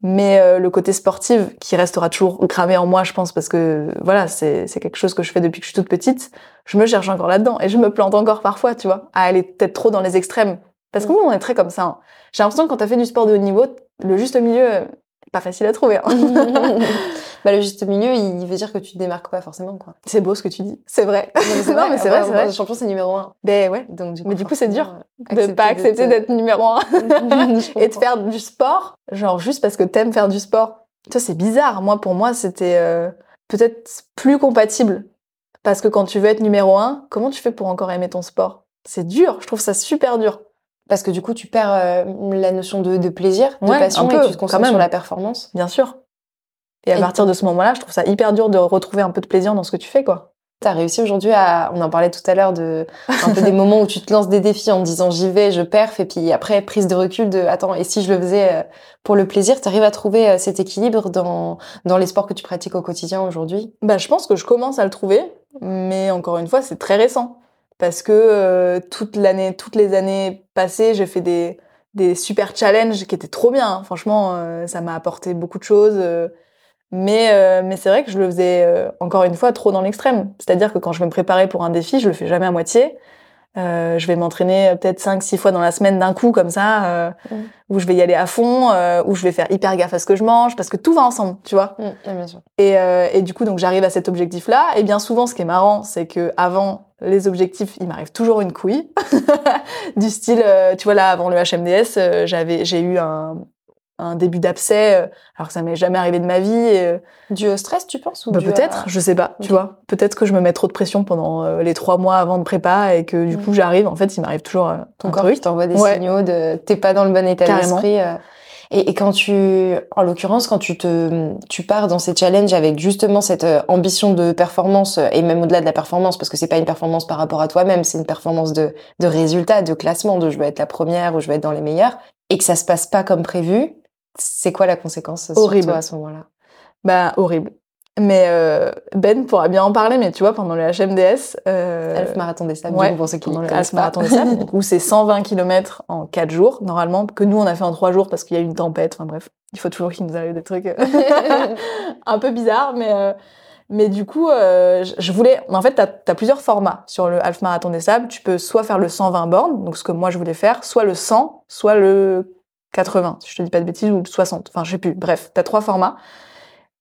Mais euh, le côté sportif, qui restera toujours cramé en moi, je pense, parce que voilà, c'est quelque chose que je fais depuis que je suis toute petite. Je me cherche encore là-dedans et je me plante encore parfois, tu vois, à aller peut-être trop dans les extrêmes. Parce que nous, on est très comme ça. Hein. J'ai l'impression que quand t'as fait du sport de haut niveau, le juste milieu, pas facile à trouver. Hein. bah, le juste milieu, il veut dire que tu te démarques pas forcément, quoi. C'est beau ce que tu dis. C'est vrai. Non, mais c'est vrai, c'est vrai. Le champion, c'est numéro un. Ben ouais. Donc, du coup, mais du coup, c'est dur de pas accepter d'être numéro un et de faire du sport, genre juste parce que t'aimes faire du sport. Ça, c'est bizarre. Moi, pour moi, c'était euh, peut-être plus compatible. Parce que quand tu veux être numéro un, comment tu fais pour encore aimer ton sport? C'est dur. Je trouve ça super dur. Parce que du coup, tu perds euh, la notion de, de plaisir, de passion, et tu te concentres sur la performance. Bien sûr. Et à partir de ce moment-là, je trouve ça hyper dur de retrouver un peu de plaisir dans ce que tu fais, quoi. T'as réussi aujourd'hui à, on en parlait tout à l'heure de un peu des moments où tu te lances des défis en disant j'y vais, je perf, et puis après prise de recul de attends et si je le faisais euh, pour le plaisir, t'arrives à trouver euh, cet équilibre dans dans les sports que tu pratiques au quotidien aujourd'hui? Bah je pense que je commence à le trouver, mais encore une fois c'est très récent parce que euh, toute l'année, toutes les années passées, j'ai fait des, des super challenges qui étaient trop bien. Hein. Franchement, euh, ça m'a apporté beaucoup de choses. Euh. Mais mais c'est vrai que je le faisais encore une fois trop dans l'extrême. C'est-à-dire que quand je me préparais pour un défi, je le fais jamais à moitié. Euh, je vais m'entraîner peut-être 5 six fois dans la semaine d'un coup comme ça euh, mm. où je vais y aller à fond euh, où je vais faire hyper gaffe à ce que je mange parce que tout va ensemble tu vois mm, bien sûr. Et, et du coup donc j'arrive à cet objectif là et bien souvent ce qui est marrant c'est que avant les objectifs il m'arrive toujours une couille du style tu vois là avant le HMDS j'avais j'ai eu un un début d'abcès, euh, alors que ça m'est jamais arrivé de ma vie. Et... Dû au stress, tu penses ou bah, Peut-être, je sais pas, tu vois. Peut-être que je me mets trop de pression pendant euh, les trois mois avant de prépa et que du mm. coup j'arrive. En fait, il m'arrive toujours euh, ton corps qui t'envoie des signaux de t'es pas dans le bon état d'esprit. Et, et, quand tu, en l'occurrence, quand tu te, tu pars dans ces challenges avec justement cette ambition de performance et même au-delà de la performance, parce que c'est pas une performance par rapport à toi-même, c'est une performance de, de résultat, de classement, de je veux être la première ou je veux être dans les meilleurs, et que ça se passe pas comme prévu, c'est quoi la conséquence horrible. sur toi à ce moment-là? Bah horrible. Mais euh, Ben pourra bien en parler, mais tu vois, pendant le HMDS... Euh, Half Marathon des Sables, ouais, pour ceux qui Marathon des Sables, où c'est 120 km en 4 jours, normalement, que nous, on a fait en 3 jours parce qu'il y a eu une tempête, enfin bref, il faut toujours qu'il nous arrive des trucs euh, un peu bizarres, mais... Euh, mais du coup, euh, je voulais... En fait, tu as, plusieurs formats sur le Half Marathon des Sables. Tu peux soit faire le 120 bornes, donc ce que moi je voulais faire, soit le 100, soit le 80, si je te dis pas de bêtises, ou 60, enfin je sais plus. Bref, t'as trois formats.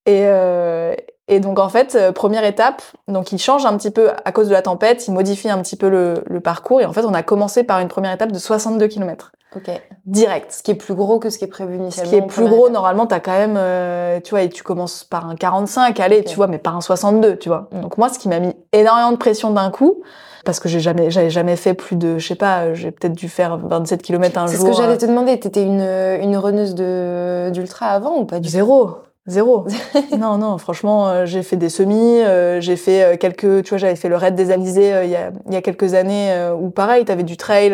Et, euh, et donc en fait, euh, première étape, donc il change un petit peu à cause de la tempête, il modifie un petit peu le, le, parcours. Et en fait, on a commencé par une première étape de 62 km. Ok. Direct. Ce qui est plus gros que ce qui est prévu initialement. Ce qui est plus gros, normalement, t'as quand même, euh, tu vois, et tu commences par un 45, allez, tu vois, mais par un 62, tu vois. Mm. Donc moi, ce qui m'a mis énormément de pression d'un coup, parce que j'ai jamais j'avais jamais fait plus de je sais pas j'ai peut-être dû faire 27 km un jour c'est ce que j'allais te demander t'étais une une runneuse de d'ultra avant ou pas du zéro Zéro. non, non, franchement, euh, j'ai fait des semis, euh, j'ai fait euh, quelques, tu vois, j'avais fait le raid des Alizés il y, a, y a quelques années où pareil, t'avais du trail,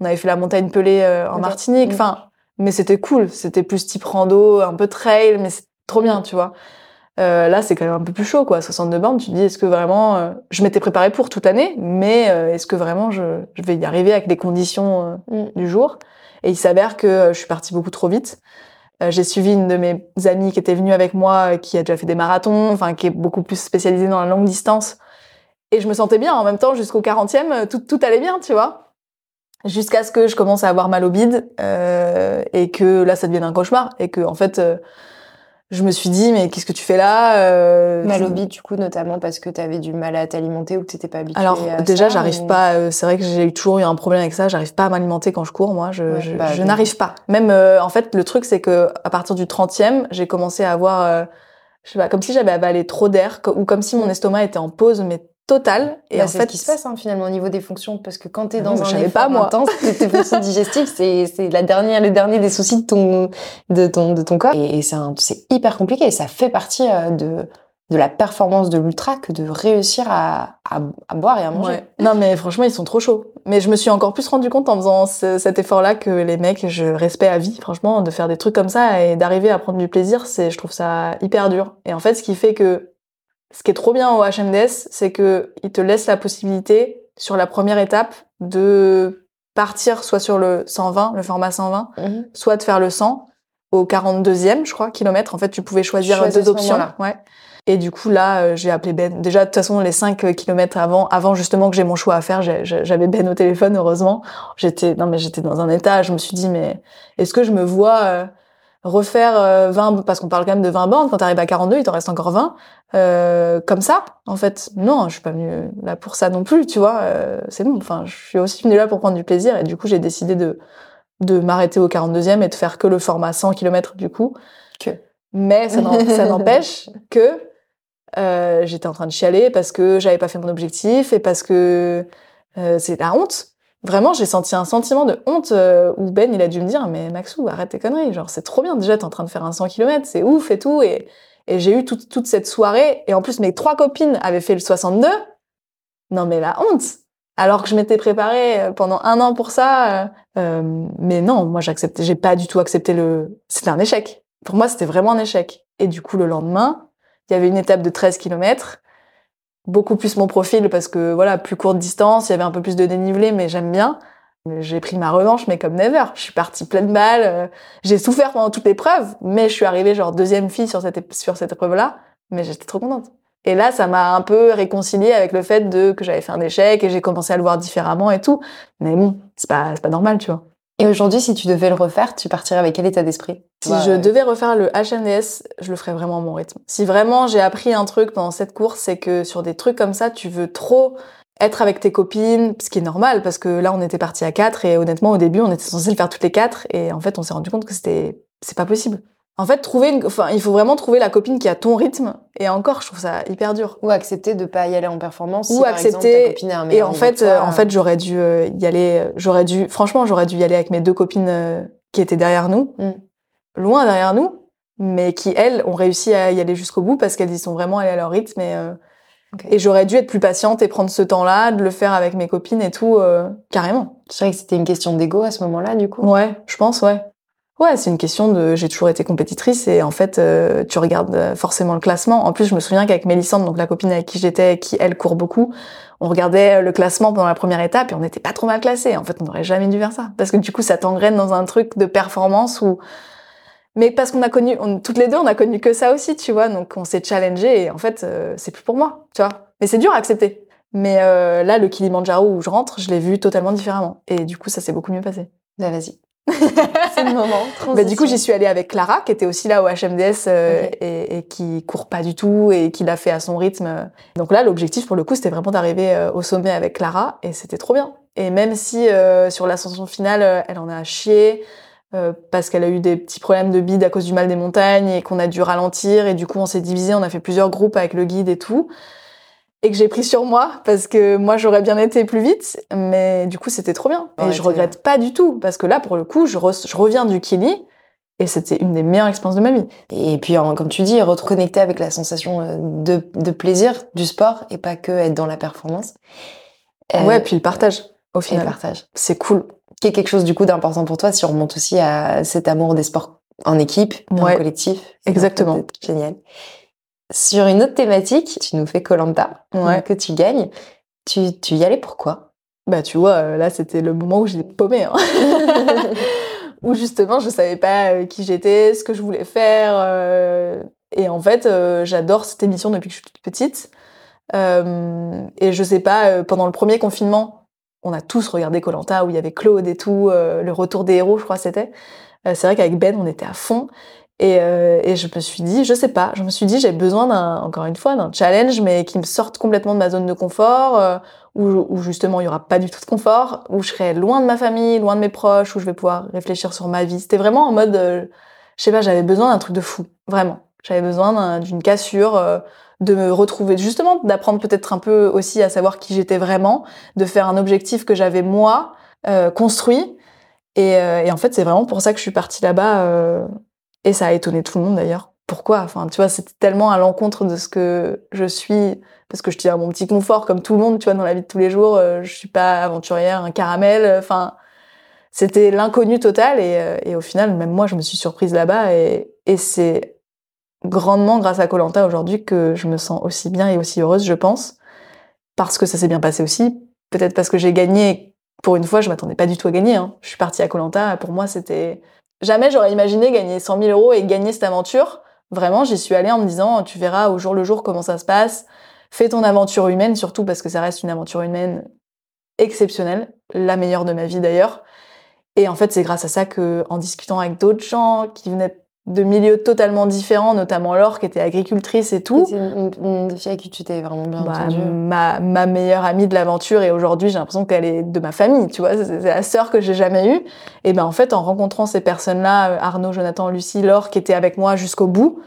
on avait fait la montagne pelée en Martinique, mm. enfin, mais c'était cool, c'était plus type rando, un peu trail, mais c'est trop bien, tu vois. Euh, là, c'est quand même un peu plus chaud, quoi. 62 bornes, tu te dis, est-ce que vraiment, euh, je m'étais préparée pour toute l'année, mais euh, est-ce que vraiment je, je, vais y arriver avec les conditions mm. du jour? Et il s'avère que je suis partie beaucoup trop vite. J'ai suivi une de mes amies qui était venue avec moi, qui a déjà fait des marathons, enfin qui est beaucoup plus spécialisée dans la longue distance. Et je me sentais bien en même temps jusqu'au 40e, tout, tout allait bien, tu vois. Jusqu'à ce que je commence à avoir mal au bide et que là ça devienne un cauchemar et que en fait je me suis dit, mais qu'est-ce que tu fais là euh, Mal au bide, du coup, notamment parce que tu avais du mal à t'alimenter ou que t'étais pas habituée Alors, à déjà, j'arrive pas. euh, c'est vrai que j'ai toujours eu un problème avec ça. J'arrive pas à m'alimenter quand je cours. Moi, je, Ouais, je, bah, je n'arrive pas. Même, euh, en fait, le truc, c'est que à partir du 30e, j'ai commencé à avoir, euh, je sais pas, comme si j'avais avalé trop d'air, ou comme si mon estomac était en pause, mais totale. Et Bah, en fait, ce qui se passe hein, finalement au niveau des fonctions parce que quand tu es Ah dans non, un effort pas, moi. intense, tes fonctions digestives c'est la dernière le dernier des soucis de ton de ton de ton corps et, c'est hyper compliqué et ça fait partie euh, de de la performance de l'ultra que de réussir à, à, à boire et à manger. Ouais. Non, mais franchement, ils sont trop chauds. Mais je me suis encore plus rendu compte en faisant ce- cet effort-là que les mecs, je respecte à vie, franchement, de faire des trucs comme ça et d'arriver à prendre du plaisir, c'est, je trouve ça hyper dur. Et en fait, ce qui fait que, ce qui est trop bien au HMDS, c'est que ils te laissent la possibilité, sur la première étape, de partir soit sur le 120, le format 120, Mhm. soit de faire le 100 au 42e, je crois, kilomètre. En fait, tu pouvais choisir deux options. Ouais. Et du coup, là, euh, j'ai appelé Ben. Déjà, de toute façon, les 5 kilomètres avant, avant justement que j'ai mon choix à faire, j'avais Ben au téléphone, heureusement. J'étais, non, mais j'étais dans un état, je me suis dit, mais est-ce que je me vois euh, refaire euh, 20, parce qu'on parle quand même de 20 bornes, quand t'arrives à 42, il t'en reste encore 20, euh, comme ça, en fait. Non, je suis pas venue là pour ça non plus, tu vois. euh, c'est bon. Enfin, je suis aussi venue là pour prendre du plaisir, et du coup, j'ai décidé de, de m'arrêter au 42e et de faire que le format 100 km, du coup. Que. Mais ça n'empêche que euh, j'étais en train de chialer parce que j'avais pas fait mon objectif et parce que euh, c'est la honte. Vraiment, j'ai senti un sentiment de honte euh, où Ben, il a dû me dire, mais Maxou, arrête tes conneries. Genre, c'est trop bien. Déjà, t'es en train de faire un 100 km, c'est ouf et tout. Et, et j'ai eu toute, toute cette soirée. Et en plus, mes trois copines avaient fait le 62. Non, mais la honte. Alors que je m'étais préparée euh, pendant un an pour ça. euh, mais non, moi, j'acceptais, j'ai pas du tout accepté le, c'était un échec. Pour moi, c'était vraiment un échec. Et du coup, le lendemain, il y avait une étape de 13 km. Beaucoup plus mon profil parce que voilà, plus courte distance, il y avait un peu plus de dénivelé, mais j'aime bien. J'ai pris ma revanche, mais comme never. Je suis partie pleine balle. euh, J'ai souffert pendant toute l'épreuve, mais je suis arrivée genre deuxième fille sur cette, sur cette épreuve-là. Mais j'étais trop contente. Et là, ça m'a un peu réconciliée avec le fait de que j'avais fait un échec et j'ai commencé à le voir différemment et tout. Mais bon, c'est pas, c'est pas normal, tu vois. Et aujourd'hui, si tu devais le refaire, tu partirais avec quel état d'esprit? Si je devais refaire le HNDS, je le ferais vraiment à mon rythme. Si vraiment j'ai appris un truc pendant cette course, c'est que sur des trucs comme ça, tu veux trop être avec tes copines, ce qui est normal parce que là on était partis à quatre et honnêtement au début on était censé le faire toutes les quatre et en fait on s'est rendu compte que c'était c'est pas possible. En fait trouver une, enfin il faut vraiment trouver la copine qui a ton rythme et encore je trouve ça hyper dur. Ou accepter de pas y aller en performance. Ou si, par exemple, accepter- ta Et en fait, euh, en fait, j'aurais dû euh, y aller. euh, J'aurais dû, franchement, j'aurais dû y aller avec mes deux copines qui étaient derrière nous, Mm. loin derrière nous, mais qui elles ont réussi à y aller jusqu'au bout parce qu'elles y sont vraiment allées à leur rythme. Et, euh, j'aurais dû être plus patiente et prendre ce temps-là, de le faire avec mes copines et tout, euh, carrément. Je dirais que c'était une question d'ego à ce moment-là, du coup. Ouais, je pense, ouais. Ouais, c'est une question de. J'ai toujours été compétitrice et en fait, euh, tu regardes euh, forcément le classement. En plus, je me souviens qu'avec Mélissande, donc la copine avec qui j'étais, qui elle court beaucoup, on regardait euh, le classement pendant la première étape et on n'était pas trop mal classé. En fait, on n'aurait jamais dû faire ça parce que du coup, ça t'engraine dans un truc de performance où. Mais parce qu'on a connu, on- toutes les deux, on a connu que ça aussi, tu vois. Donc, on s'est challengé et en fait, euh, c'est plus pour moi, tu vois. Mais c'est dur à accepter. Mais là, le Kilimanjaro où je rentre, je l'ai vu totalement différemment et du coup, ça s'est beaucoup mieux passé. Bah, vas-y. c'est le moment. Bah, du coup, j'y suis allée avec Clara, qui était aussi là au HMDS euh, et, et qui court pas du tout et qui l'a fait à son rythme. Donc là, l'objectif pour le coup, c'était vraiment d'arriver euh, au sommet avec Clara et c'était trop bien. Et même si euh, sur l'ascension finale, euh, elle en a chié euh, parce qu'elle a eu des petits problèmes de bide à cause du mal des montagnes et qu'on a dû ralentir et du coup, on s'est divisé, on a fait plusieurs groupes avec le guide et tout. Et que j'ai pris sur moi parce que moi j'aurais bien été plus vite, mais du coup c'était trop bien. Et Ouais, je regrette pas du tout parce que là pour le coup je, re- je reviens du Kili et c'était une des meilleures expériences de ma vie. Et puis, comme tu dis, reconnecter avec la sensation euh, de, de plaisir du sport et pas que être dans la performance. Euh, ouais, puis le partage au et le final. partage. C'est cool. Qui est quelque chose du coup d'important pour toi si on remonte aussi à cet amour des sports en équipe, Ouais. en collectif. Exactement. Génial. Sur une autre thématique, tu nous fais Colanta, Ouais. que tu gagnes. Tu, tu y allais pourquoi Bah tu vois, euh, là c'était le moment où j'étais paumée. Hein. où justement je savais pas euh, qui j'étais, ce que je voulais faire. euh, et en fait, euh, j'adore cette émission depuis que je suis toute petite. Euh, et je sais pas, pendant le premier confinement, on a tous regardé Colanta où il y avait Claude et tout, le retour des héros, je crois c'était. C'est vrai qu'avec Ben, on était à fond. Et, euh, et je me suis dit, je sais pas, je me suis dit, j'ai besoin d'un, encore une fois, d'un challenge, mais qui me sorte complètement de ma zone de confort, euh, où, où, justement il y aura pas du tout de confort, où je serai loin de ma famille, loin de mes proches, où je vais pouvoir réfléchir sur ma vie. C'était vraiment en mode, euh, je sais pas, j'avais besoin d'un truc de fou, vraiment. J'avais besoin d'une cassure, euh, de me retrouver, justement, d'apprendre peut-être un peu aussi à savoir qui j'étais vraiment, de faire un objectif que j'avais moi euh, construit. Et, et, en fait, c'est vraiment pour ça que je suis partie là-bas et ça a étonné tout le monde d'ailleurs. Pourquoi? Enfin, tu vois, c'était tellement à l'encontre de ce que je suis, parce que je tiens mon petit confort comme tout le monde, tu vois, dans la vie de tous les jours. Euh, je suis pas aventurière, un caramel. Enfin, c'était l'inconnu total. Et, euh, et, au final, même moi, je me suis surprise là-bas. Et, et c'est grandement grâce à Colanta aujourd'hui que je me sens aussi bien et aussi heureuse, je pense, parce que ça s'est bien passé aussi. Peut-être parce que j'ai gagné. Pour une fois, je m'attendais pas du tout à gagner. Hein. Je suis partie à Colanta. Pour moi, c'était Jamais j'aurais imaginé gagner 100 000 euros et gagner cette aventure. Vraiment, j'y suis allée en me disant, tu verras au jour le jour comment ça se passe. Fais ton aventure humaine, surtout parce que ça reste une aventure humaine exceptionnelle, la meilleure de ma vie d'ailleurs. Et en fait, c'est grâce à ça que, en discutant avec d'autres gens qui venaient de milieux totalement différents, notamment Laure qui était agricultrice et tout. C'est une, une, fille avec qui tu t'es vraiment bien bah, ma, ma meilleure amie de l'aventure et aujourd'hui j'ai l'impression qu'elle est de ma famille, tu vois, c'est la sœur que j'ai jamais eue. Et ben en fait en rencontrant ces personnes-là, Arnaud, Jonathan, Lucie, Laure qui étaient avec moi jusqu'au bout,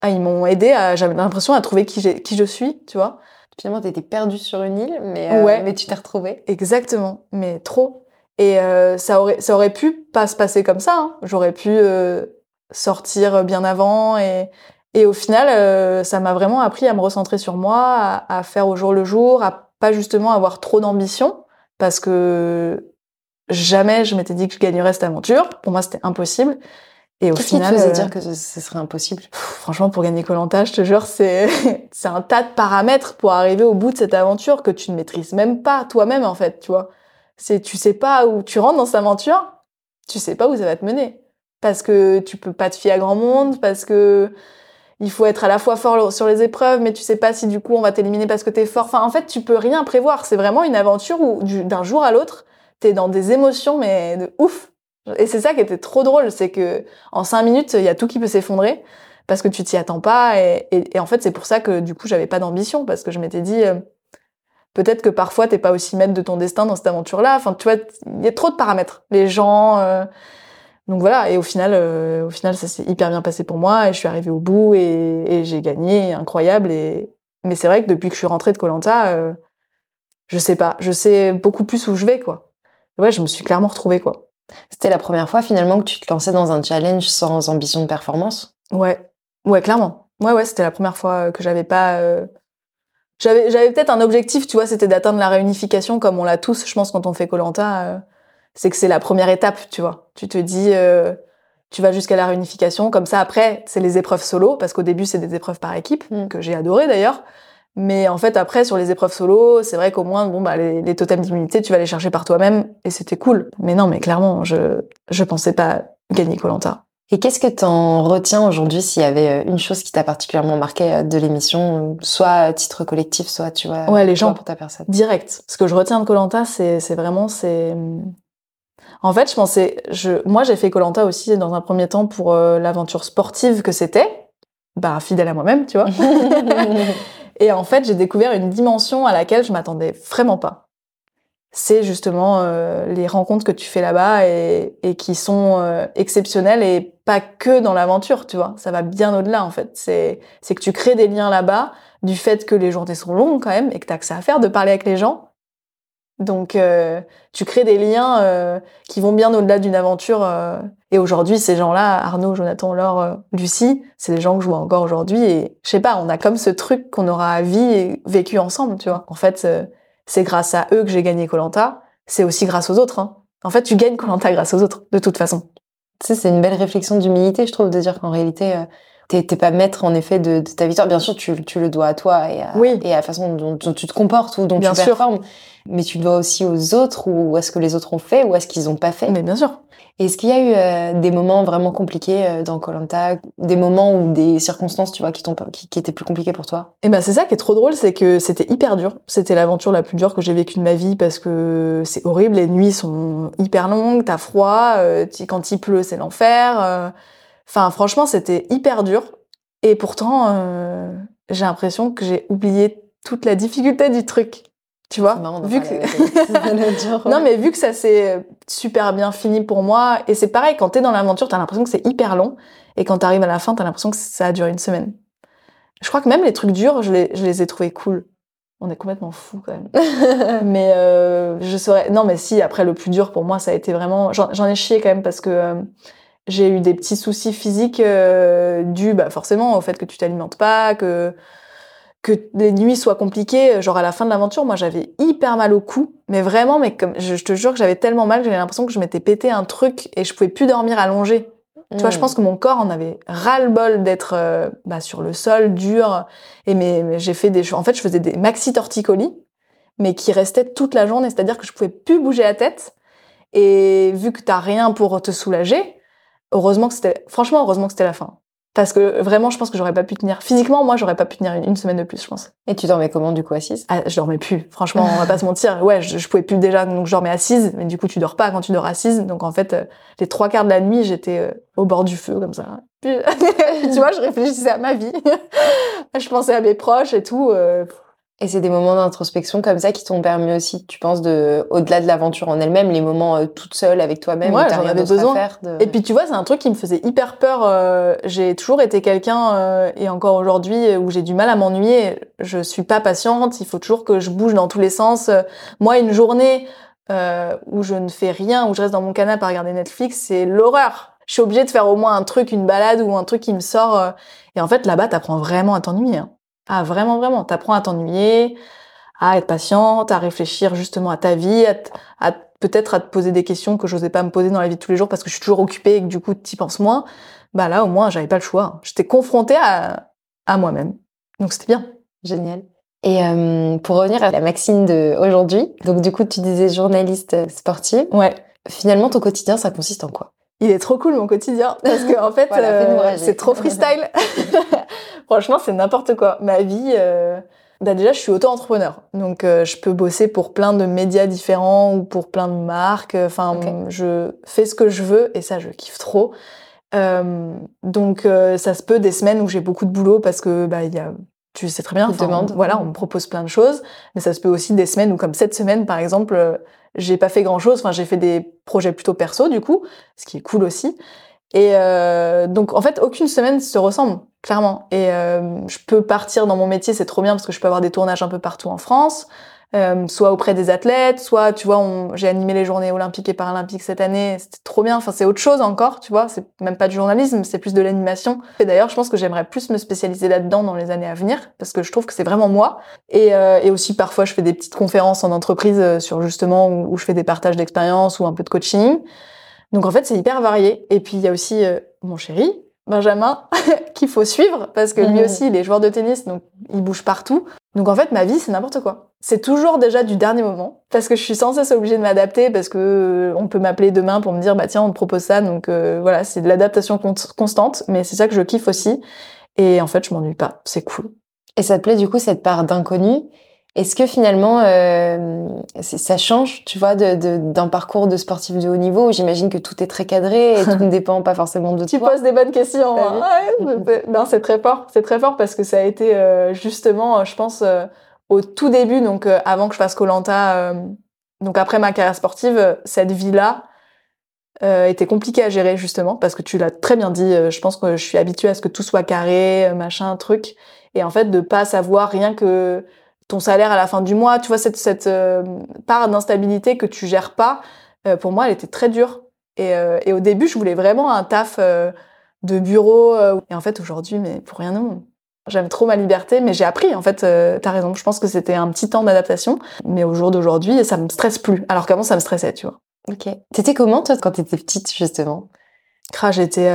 ah, ils m'ont aidé j'avais l'impression à trouver qui, qui je suis, tu vois. Finalement t'étais perdue sur une île, mais, euh, ouais. mais tu t'es retrouvée. Exactement, mais trop. Et euh, ça aurait ça aurait pu pas se passer comme ça. Hein. J'aurais pu euh, sortir bien avant et et au final euh, ça m'a vraiment appris à me recentrer sur moi à, à, faire au jour le jour à pas justement avoir trop d'ambition parce que jamais je m'étais dit que je gagnerais cette aventure. Pour moi c'était impossible. Et au final qui te faisait dire que ce, serait impossible? franchement pour gagner Colanta je te jure c'est c'est un tas de paramètres pour arriver au bout de cette aventure que tu ne maîtrises même pas toi-même en fait tu vois. C'est tu sais pas où tu rentres dans cette aventure tu sais pas où ça va te mener parce que tu peux pas te fier à grand monde, parce que il faut être à la fois fort sur les épreuves, mais tu sais pas si du coup on va t'éliminer parce que t'es fort. Enfin, en fait, tu peux rien prévoir. C'est vraiment une aventure où d'un jour à l'autre, t'es dans des émotions, mais de ouf. Et c'est ça qui était trop drôle, c'est que en cinq minutes, il y a tout qui peut s'effondrer parce que tu t'y attends pas. Et, en fait, c'est pour ça que du coup, j'avais pas d'ambition parce que je m'étais dit. Euh, peut-être que parfois t'es pas aussi maître de ton destin dans cette aventure-là. Enfin, tu vois, il y a trop de paramètres. Les gens, euh, donc voilà, et au final, euh, au final, ça s'est hyper bien passé pour moi et je suis arrivée au bout et, et j'ai gagné, incroyable. Et mais c'est vrai que depuis que je suis rentrée de Colanta, euh, je sais pas, je sais beaucoup plus où je vais quoi. Ouais, je me suis clairement retrouvée quoi. C'était la première fois finalement que tu te lançais dans un challenge sans ambition de performance? Ouais, ouais, clairement. Ouais, ouais, c'était la première fois que j'avais pas. Euh... J'avais, j'avais peut-être un objectif, tu vois, c'était d'atteindre la réunification comme on l'a tous, je pense, quand on fait Colanta. C'est que c'est la première étape, tu vois. Tu te dis, euh, tu vas jusqu'à la réunification, comme ça après, c'est les épreuves solo, parce qu'au début, c'est des épreuves par équipe, mm. que j'ai adoré d'ailleurs. Mais en fait, après, sur les épreuves solo, c'est vrai qu'au moins, bon, bah, les, les totems d'immunité, tu vas les chercher par toi-même, et c'était cool. Mais non, mais clairement, je, je pensais pas gagner Colanta. Et qu'est-ce que t'en retiens aujourd'hui s'il y avait euh, une chose qui t'a particulièrement marqué euh, de l'émission, soit à titre collectif, soit tu vois, ouais, les gens pour ta personne? Direct. Ce que je retiens de Colanta, c'est, c'est vraiment, c'est, en fait, je pensais, je, moi, j'ai fait Colanta aussi dans un premier temps pour euh, l'aventure sportive que c'était, bah fidèle à moi-même, tu vois. et en fait, j'ai découvert une dimension à laquelle je m'attendais vraiment pas. C'est justement euh, les rencontres que tu fais là-bas et, et, qui sont euh, exceptionnelles et pas que dans l'aventure, tu vois. Ça va bien au-delà en fait. C'est c'est que tu crées des liens là-bas du fait que les journées sont longues quand même et que t'as que ça à faire de parler avec les gens donc, euh, tu crées des liens euh, qui vont bien au-delà d'une aventure. Euh. Et aujourd'hui, ces gens-là, Arnaud, Jonathan, Laure, Lucie, c'est des gens que je vois encore aujourd'hui. Et je sais pas, on a comme ce truc qu'on aura à vie et vécu ensemble, tu vois. En fait, c'est grâce à eux que j'ai gagné Colanta. C'est aussi grâce aux autres. Hein. En fait, tu gagnes Colanta grâce aux autres, de toute façon. Tu sais, c'est une belle réflexion d'humilité, je trouve, de dire qu'en réalité, t'es pas maître en effet de, de, ta victoire. Bien sûr, tu, tu, le dois à toi et à, et à la façon dont, dont, tu te comportes ou dont bien tu performes. Mais tu dois aussi aux autres ou à ce que les autres ont fait ou à ce qu'ils ont pas fait. Mais bien sûr. Est-ce qu'il y a eu euh, des moments vraiment compliqués euh, dans Colanta, des moments ou des circonstances, tu vois, qui, qui, qui étaient plus compliquées pour toi? Eh ben c'est ça qui est trop drôle, c'est que c'était hyper dur. C'était l'aventure la plus dure que j'ai vécue de ma vie parce que c'est horrible. Les nuits sont hyper longues, t'as froid, euh, quand il pleut c'est l'enfer. Enfin, franchement, c'était hyper dur. Et pourtant, euh, j'ai l'impression que j'ai oublié toute la difficulté du truc. Tu vois, vu que non mais vu que ça s'est super bien fini pour moi et c'est pareil quand t'es dans l'aventure t'as l'impression que c'est hyper long et quand t'arrives à la fin t'as l'impression que ça a duré une semaine. Je crois que même les trucs durs je les, je les ai trouvés cool. On est complètement fou quand même. mais euh, je saurais non mais si après le plus dur pour moi ça a été vraiment j'en ai chié quand même parce que euh, j'ai eu des petits soucis physiques euh, dus bah, forcément au fait que tu t'alimentes pas que que les nuits soient compliquées, genre à la fin de l'aventure, moi j'avais hyper mal au cou, mais vraiment, mais comme je, te jure que j'avais tellement mal que j'avais l'impression que je m'étais pété un truc et je pouvais plus dormir allongée. Tu vois, je pense que mon corps en avait ras-le-bol d'être euh, bah, sur le sol, dur. Et mais, j'ai fait des, en fait, je faisais des maxi torticolis, mais qui restaient toute la journée. C'est-à-dire que je pouvais plus bouger la tête. Et vu que t'as rien pour te soulager, heureusement que c'était, franchement, heureusement que c'était la fin. Parce que vraiment, je pense que j'aurais pas pu tenir. Physiquement, moi, j'aurais pas pu tenir une, semaine de plus, je pense. Et tu dormais comment, du coup, assise? Ah, Je dormais plus. Franchement, on va pas se mentir. Ouais, je, je, pouvais plus déjà, donc je dormais assise. Mais du coup, tu dors pas quand tu dors assise. Donc en fait, euh, les trois quarts de la nuit, j'étais euh, au bord du feu, comme ça. Puis, tu vois, je réfléchissais à ma vie. je pensais à mes proches et tout. Euh, et c'est des moments d'introspection comme ça qui t'ont permis aussi, tu penses, de, au-delà de l'aventure en elle-même, les moments euh, toute seule avec toi-même. Ouais, j'en avais besoin. Et puis tu vois, c'est un truc qui me faisait hyper peur. Euh, j'ai toujours été quelqu'un, euh, et encore aujourd'hui, où j'ai du mal à m'ennuyer. Je suis pas patiente. Il faut toujours que je bouge dans tous les sens. Moi, une journée où je ne fais rien, où je reste dans mon canapé à regarder Netflix, c'est l'horreur. Je suis obligée de faire au moins un truc, une balade ou un truc qui me sort. et en fait, là-bas, t'apprends vraiment à t'ennuyer. Hein. Ah, vraiment, vraiment. T'apprends à t'ennuyer, à être patiente, à réfléchir justement à ta vie, à, peut-être à te poser des questions que j'osais pas me poser dans la vie de tous les jours parce que je suis toujours occupée et que du coup, t'y penses moins. Bah là, au moins, j'avais pas le choix. J'étais confrontée à, à moi-même. Donc c'était bien. Génial. Et euh, pour revenir à la Maxine de aujourd'hui, donc du coup, tu disais journaliste sportive. Ouais. Finalement, ton quotidien, ça consiste en quoi? Il est trop cool mon quotidien parce que en fait euh, c'est trop freestyle. Franchement, c'est n'importe quoi. Ma vie euh... bah déjà je suis auto-entrepreneur. Donc euh, je peux bosser pour plein de médias différents ou pour plein de marques, enfin je fais ce que je veux et ça je kiffe trop. Euh, donc euh, ça se peut des semaines où j'ai beaucoup de boulot parce que bah il y a tu sais très bien, demande. voilà, on me propose plein de choses, mais ça se peut aussi des semaines où comme cette semaine par exemple, j'ai pas fait grand chose. Enfin, j'ai fait des projets plutôt perso du coup, ce qui est cool aussi. Et euh, donc en fait, aucune semaine se ressemble clairement. Et euh, je peux partir dans mon métier, c'est trop bien parce que je peux avoir des tournages un peu partout en France. Euh, soit auprès des athlètes, soit tu vois, j'ai animé les journées olympiques et paralympiques cette année, c'était trop bien. Enfin, c'est autre chose encore, tu vois. C'est même pas du journalisme, c'est plus de l'animation. Et d'ailleurs, je pense que j'aimerais plus me spécialiser là-dedans dans les années à venir parce que je trouve que c'est vraiment moi. Et, euh, et, aussi parfois, je fais des petites conférences en entreprise euh, sur justement où, je fais des partages d'expérience ou un peu de coaching. Donc en fait, c'est hyper varié. Et puis il y a aussi mon chéri, Benjamin, qu'il faut suivre parce que lui mmh. aussi, il est joueur de tennis, donc il bouge partout. Donc en fait, ma vie, c'est n'importe quoi. C'est toujours déjà du dernier moment parce que je suis sans cesse obligée de m'adapter parce que euh, on peut m'appeler demain pour me dire bah tiens, on te propose ça. Donc euh, voilà, c'est de l'adaptation constante, mais c'est ça que je kiffe aussi. Et en fait, je m'ennuie pas. C'est cool. Et ça te plaît du coup cette part d'inconnu est-ce que finalement, euh, ça change, tu vois, d'un de, parcours de sportif de haut niveau où j'imagine que tout est très cadré et tout ne dépend pas forcément de tu toi? Tu poses des bonnes questions. Hein. non, c'est très fort. C'est très fort parce que ça a été euh, justement, je pense, euh, au tout début, donc euh, avant que je fasse Colanta, donc après ma carrière sportive, cette vie-là était compliquée à gérer justement parce que tu l'as très bien dit. je pense que je suis habituée à ce que tout soit carré, machin, truc, et en fait de pas savoir rien que ton salaire à la fin du mois, tu vois, cette, cette euh, part d'instabilité que tu gères pas, euh, pour moi, elle était très dure. Et, euh, et, au début, je voulais vraiment un taf de bureau. et en fait, aujourd'hui, mais pour rien au monde. J'aime trop ma liberté, mais j'ai appris, en fait, t'as raison. Je pense que c'était un petit temps d'adaptation. Mais au jour d'aujourd'hui, ça me stresse plus. Alors qu'avant, ça me stressait, tu vois. Ok. T'étais comment, toi, quand t'étais petite, justement? J'étais...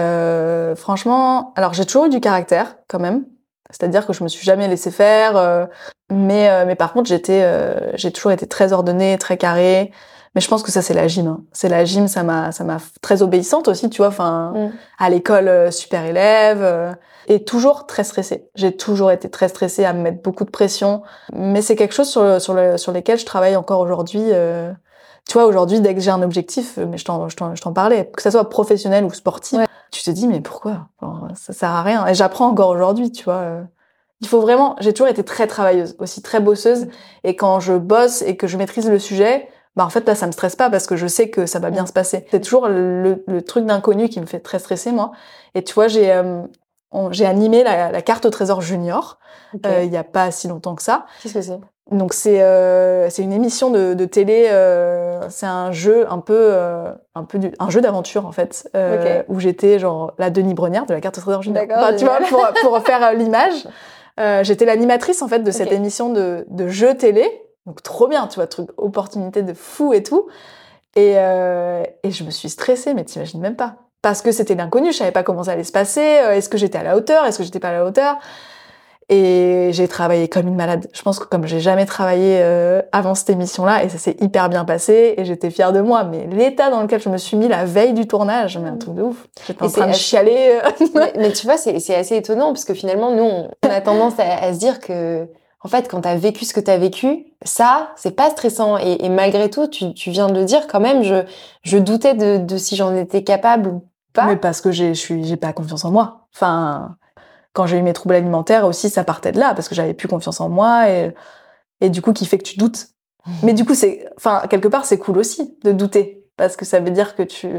franchement... Alors, j'ai toujours eu du caractère, quand même. C'est-à-dire que je me suis jamais laissé faire, euh, mais euh, mais par contre j'étais euh, j'ai toujours été très ordonnée, très carrée. Mais je pense que ça c'est la gym. Hein. C'est la gym, ça m'a ça m'a très obéissante aussi, tu vois. Enfin, mm. à l'école super élève et toujours très stressée. J'ai toujours été très stressée à me mettre beaucoup de pression. Mais c'est quelque chose sur sur le, sur lequel je travaille encore aujourd'hui. Tu vois, aujourd'hui, dès que j'ai un objectif, mais je t'en, je t'en, je t'en parlais, que ça soit professionnel ou sportif, tu te dis, mais pourquoi? Genre, Ça sert à rien. Et j'apprends encore aujourd'hui, tu vois. Il faut vraiment, j'ai toujours été très travailleuse, aussi très bosseuse. Et quand je bosse et que je maîtrise le sujet, bah en fait là ça me stresse pas parce que je sais que ça va bien se passer. C'est toujours le, le truc d'inconnu qui me fait très stresser moi. Et tu vois j'ai euh, j'ai animé la, la carte au trésor junior euh, il y a pas si longtemps que ça. Qu'est-ce que c'est? Donc c'est euh, c'est une émission de, de télé, euh, c'est un jeu un peu euh, un peu du, un jeu d'aventure en fait euh, où j'étais genre la Denis Brenière de la carte au trésor junior. Enfin, tu vois pour pour faire l'image, euh, j'étais l'animatrice en fait de cette émission de de jeu télé. Donc trop bien, tu vois, truc opportunité de fou et tout. Et euh, et je me suis stressée, mais t'imagines même pas. Parce que c'était l'inconnu, je savais pas comment ça allait se passer. euh, Est-ce que j'étais à la hauteur? Est-ce que j'étais pas à la hauteur? Et j'ai travaillé comme une malade. Je pense que comme j'ai jamais travaillé euh, avant cette émission-là, et ça s'est hyper bien passé, et j'étais fière de moi. Mais l'état dans lequel je me suis mis la veille du tournage, mais un truc de ouf. J'étais en train de assez- chialer. euh. mais, mais tu vois, c'est assez étonnant parce que finalement, nous, on, on a tendance à, à se dire que, en fait, quand t'as vécu ce que t'as vécu, ça, c'est pas stressant. Et, et malgré tout, tu, tu viens de le dire quand même, je, je doutais de, de si j'en étais capable ou pas. Mais parce que je suis, j'ai pas confiance en moi. Enfin, quand j'ai eu mes troubles alimentaires aussi, ça partait de là, parce que j'avais plus confiance en moi, et, et du coup, qui fait que tu doutes. Mais du coup, c'est, enfin, quelque part, c'est cool aussi de douter, parce que ça veut dire que tu,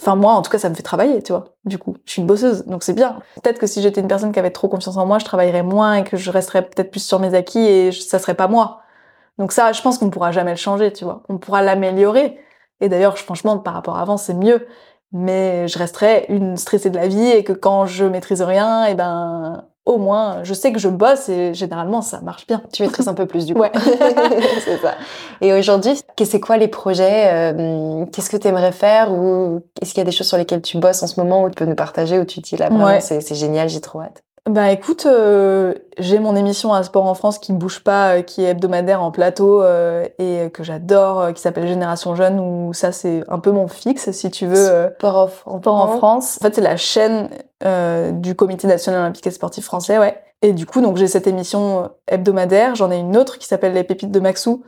enfin, moi, en tout cas, ça me fait travailler, tu vois. Du coup, je suis une bosseuse, donc c'est bien. Peut-être que si j'étais une personne qui avait trop confiance en moi, je travaillerais moins et que je resterais peut-être plus sur mes acquis et je- ça serait pas moi. Donc ça, je pense qu'on pourra jamais le changer, tu vois. On pourra l'améliorer. Et d'ailleurs, franchement, par rapport à avant, c'est mieux mais je resterai une stressée de la vie et que quand je maîtrise rien, et ben au moins je sais que je bosse et généralement ça marche bien. Tu maîtrises un peu plus du coup. Ouais. c'est ça. Et aujourd'hui, que- c'est quoi les projets euh, Qu'est-ce que tu aimerais faire Ou est-ce qu'il y a des choses sur lesquelles tu bosses en ce moment où tu peux nous partager Où tu te dis là, vraiment, Ouais. c'est c'est génial, j'ai trop hâte? Bah écoute, euh, j'ai mon émission à Sport en France qui ne bouge pas, euh, qui est hebdomadaire en plateau euh, et que j'adore, qui s'appelle Génération Jeune, où ça c'est un peu mon fixe si tu veux. Sport off en Sport en France. En fait, c'est la chaîne du Comité national olympique et sportif français, ouais. Et du coup, donc j'ai cette émission hebdomadaire. J'en ai une autre qui s'appelle Les Pépites de Maxou,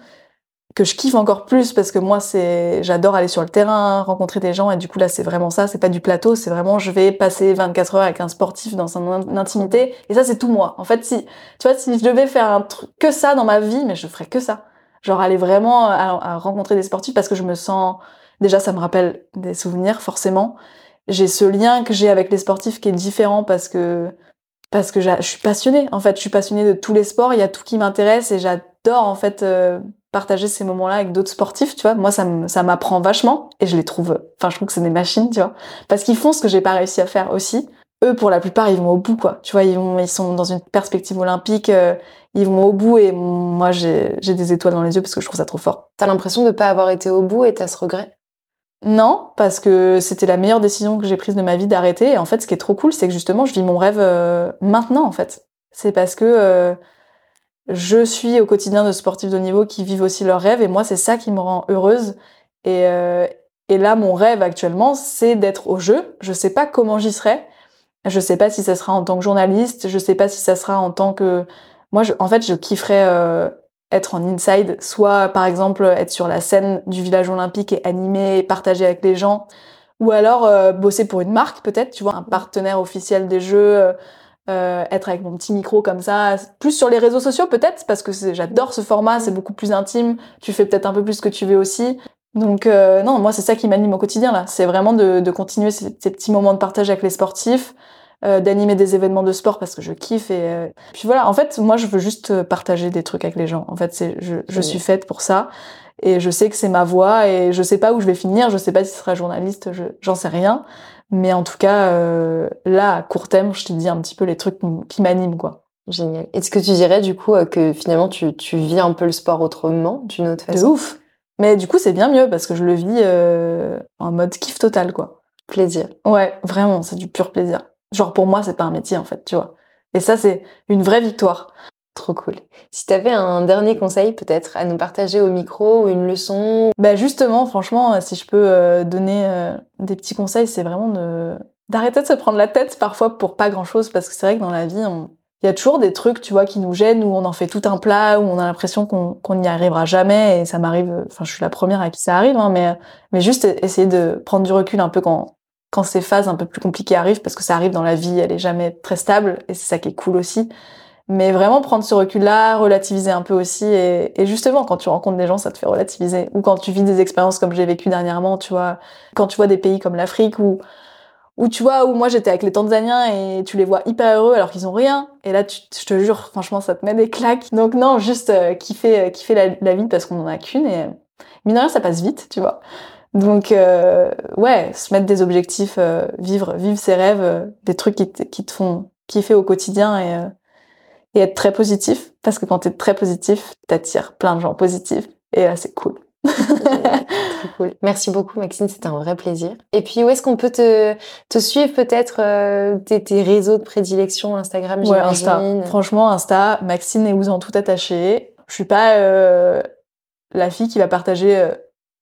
que je kiffe encore plus parce que moi, c'est, j'adore aller sur le terrain, rencontrer des gens. Et du coup, là, c'est vraiment ça. C'est pas du plateau, c'est vraiment, je vais passer 24 heures avec un sportif dans son in- intimité. Et ça, c'est tout moi. En fait, si, tu vois, si je devais faire un truc que ça dans ma vie, mais je ferais que ça. Genre aller vraiment à, rencontrer des sportifs parce que je me sens, déjà, ça me rappelle des souvenirs, forcément j'ai ce lien que j'ai avec les sportifs qui est différent parce que parce que je suis passionnée en fait je suis passionnée de tous les sports il y a tout qui m'intéresse et j'adore en fait euh, partager ces moments-là avec d'autres sportifs tu vois. Moi ça m'apprend vachement et je les trouve enfin je trouve que c'est des machines tu vois. Parce qu'ils font ce que j'ai pas réussi à faire aussi. Eux pour la plupart ils vont au bout quoi. Tu vois ils vont ils sont dans une perspective olympique euh, ils vont au bout et moi j'ai j'ai des étoiles dans les yeux parce que je trouve ça trop fort. T'as l'impression de pas avoir été au bout et t'as ce regret? Non, parce que c'était la meilleure décision que j'ai prise de ma vie d'arrêter. Et en fait, ce qui est trop cool, c'est que justement, je vis mon rêve euh, maintenant, en fait. C'est parce que euh, je suis au quotidien de sportifs de haut niveau qui vivent aussi leurs rêves. Et moi, c'est ça qui me rend heureuse. Et, euh, et là, mon rêve actuellement, c'est d'être au jeu. Je sais pas comment j'y serai. Je sais pas si ça sera en tant que journaliste. Je sais pas si ça sera en tant que... Moi, je- en fait, je kifferais... euh, être en inside, soit par exemple être sur la scène du village olympique et animer et partager avec les gens, ou alors euh, bosser pour une marque peut-être, tu vois, un partenaire officiel des jeux, euh, être avec mon petit micro comme ça, plus sur les réseaux sociaux peut-être, parce que c'est- j'adore ce format, c'est beaucoup plus intime, tu fais peut-être un peu plus ce que tu veux aussi. Donc euh, non, moi c'est ça qui m'anime au quotidien là, c'est vraiment de, de continuer ces, ces petits moments de partage avec les sportifs, euh, d'animer des événements de sport parce que je kiffe et euh, puis voilà. En fait moi je veux juste euh, partager des trucs avec les gens. En fait c'est je, je suis faite pour ça et je sais que c'est ma voie et je sais pas où je vais finir je sais pas si ce sera journaliste je- j'en sais rien mais en tout cas euh, là à court terme je te dis un petit peu les trucs qui m'animent quoi Génial. Est-ce que tu dirais du coup euh, que finalement tu, tu vis un peu le sport autrement, d'une autre de façon? ouf mais du coup c'est bien mieux parce que je le vis euh, en mode kiff total quoi Plaisir. Ouais, vraiment, c'est du pur plaisir. Genre pour moi, c'est pas un métier en fait, tu vois. Et ça, c'est une vraie victoire. Trop cool. Si t'avais un dernier conseil peut-être à nous partager au micro ou une leçon, Bah justement, franchement, euh, si je peux euh, donner euh, des petits conseils, c'est vraiment de d'arrêter de se prendre la tête parfois pour pas grand-chose, parce que c'est vrai que dans la vie, on- il y a toujours des trucs, tu vois, qui nous gênent, où on en fait tout un plat, où on a l'impression qu'on n'y arrivera jamais, et ça m'arrive, enfin, je suis la première à qui ça arrive, hein, mais, mais juste essayer de prendre du recul un peu quand, quand ces phases un peu plus compliquées arrivent, parce que ça arrive dans la vie, elle est jamais très stable, et c'est ça qui est cool aussi. Mais vraiment prendre ce recul-là, relativiser un peu aussi, et, et, justement, quand tu rencontres des gens, ça te fait relativiser. Ou quand tu vis des expériences comme j'ai vécu dernièrement, tu vois, quand tu vois des pays comme l'Afrique, où ou tu vois, où moi j'étais avec les Tanzaniens et tu les vois hyper heureux alors qu'ils ont rien. Et là, tu, je te jure, franchement, ça te met des claques. Donc non, juste euh, kiffer, euh, kiffer la, vie parce qu'on en a qu'une et mine de rien, ça passe vite, tu vois. Donc euh, ouais, se mettre des objectifs, euh, vivre, vivre ses rêves, des trucs qui qui te font kiffer au quotidien et, être très positif. Parce que quand t'es très positif, t'attires plein de gens positifs et là, c'est cool. cool. Merci beaucoup Maxine, c'était un vrai plaisir. Et puis où est-ce qu'on peut te, te suivre peut-être euh, tes, réseaux de prédilection Instagram, ouais, Insta. Franchement, Insta, Maxine et vous en tout attaché. Je suis pas euh, la fille qui va partager euh,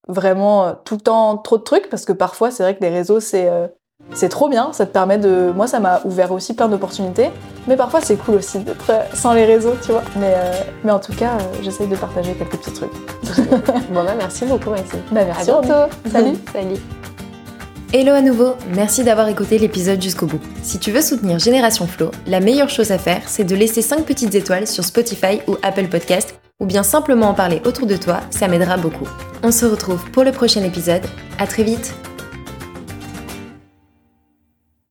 vraiment tout le temps trop de trucs parce que parfois c'est vrai que les réseaux c'est c'est trop bien, ça te permet de... Moi, ça m'a ouvert aussi plein d'opportunités, mais parfois c'est cool aussi d'être sans les réseaux, tu vois. Mais, euh, mais en tout cas, euh, j'essaye de partager quelques petits trucs. bon bah merci beaucoup Maxime. Bah merci. À bientôt. Salut. Salut. Hello à nouveau, merci d'avoir écouté l'épisode jusqu'au bout. Si tu veux soutenir Génération Flow, la meilleure chose à faire, c'est de laisser 5 petites étoiles sur Spotify ou Apple Podcast, ou bien simplement en parler autour de toi, ça m'aidera beaucoup. On se retrouve pour le prochain épisode, à très vite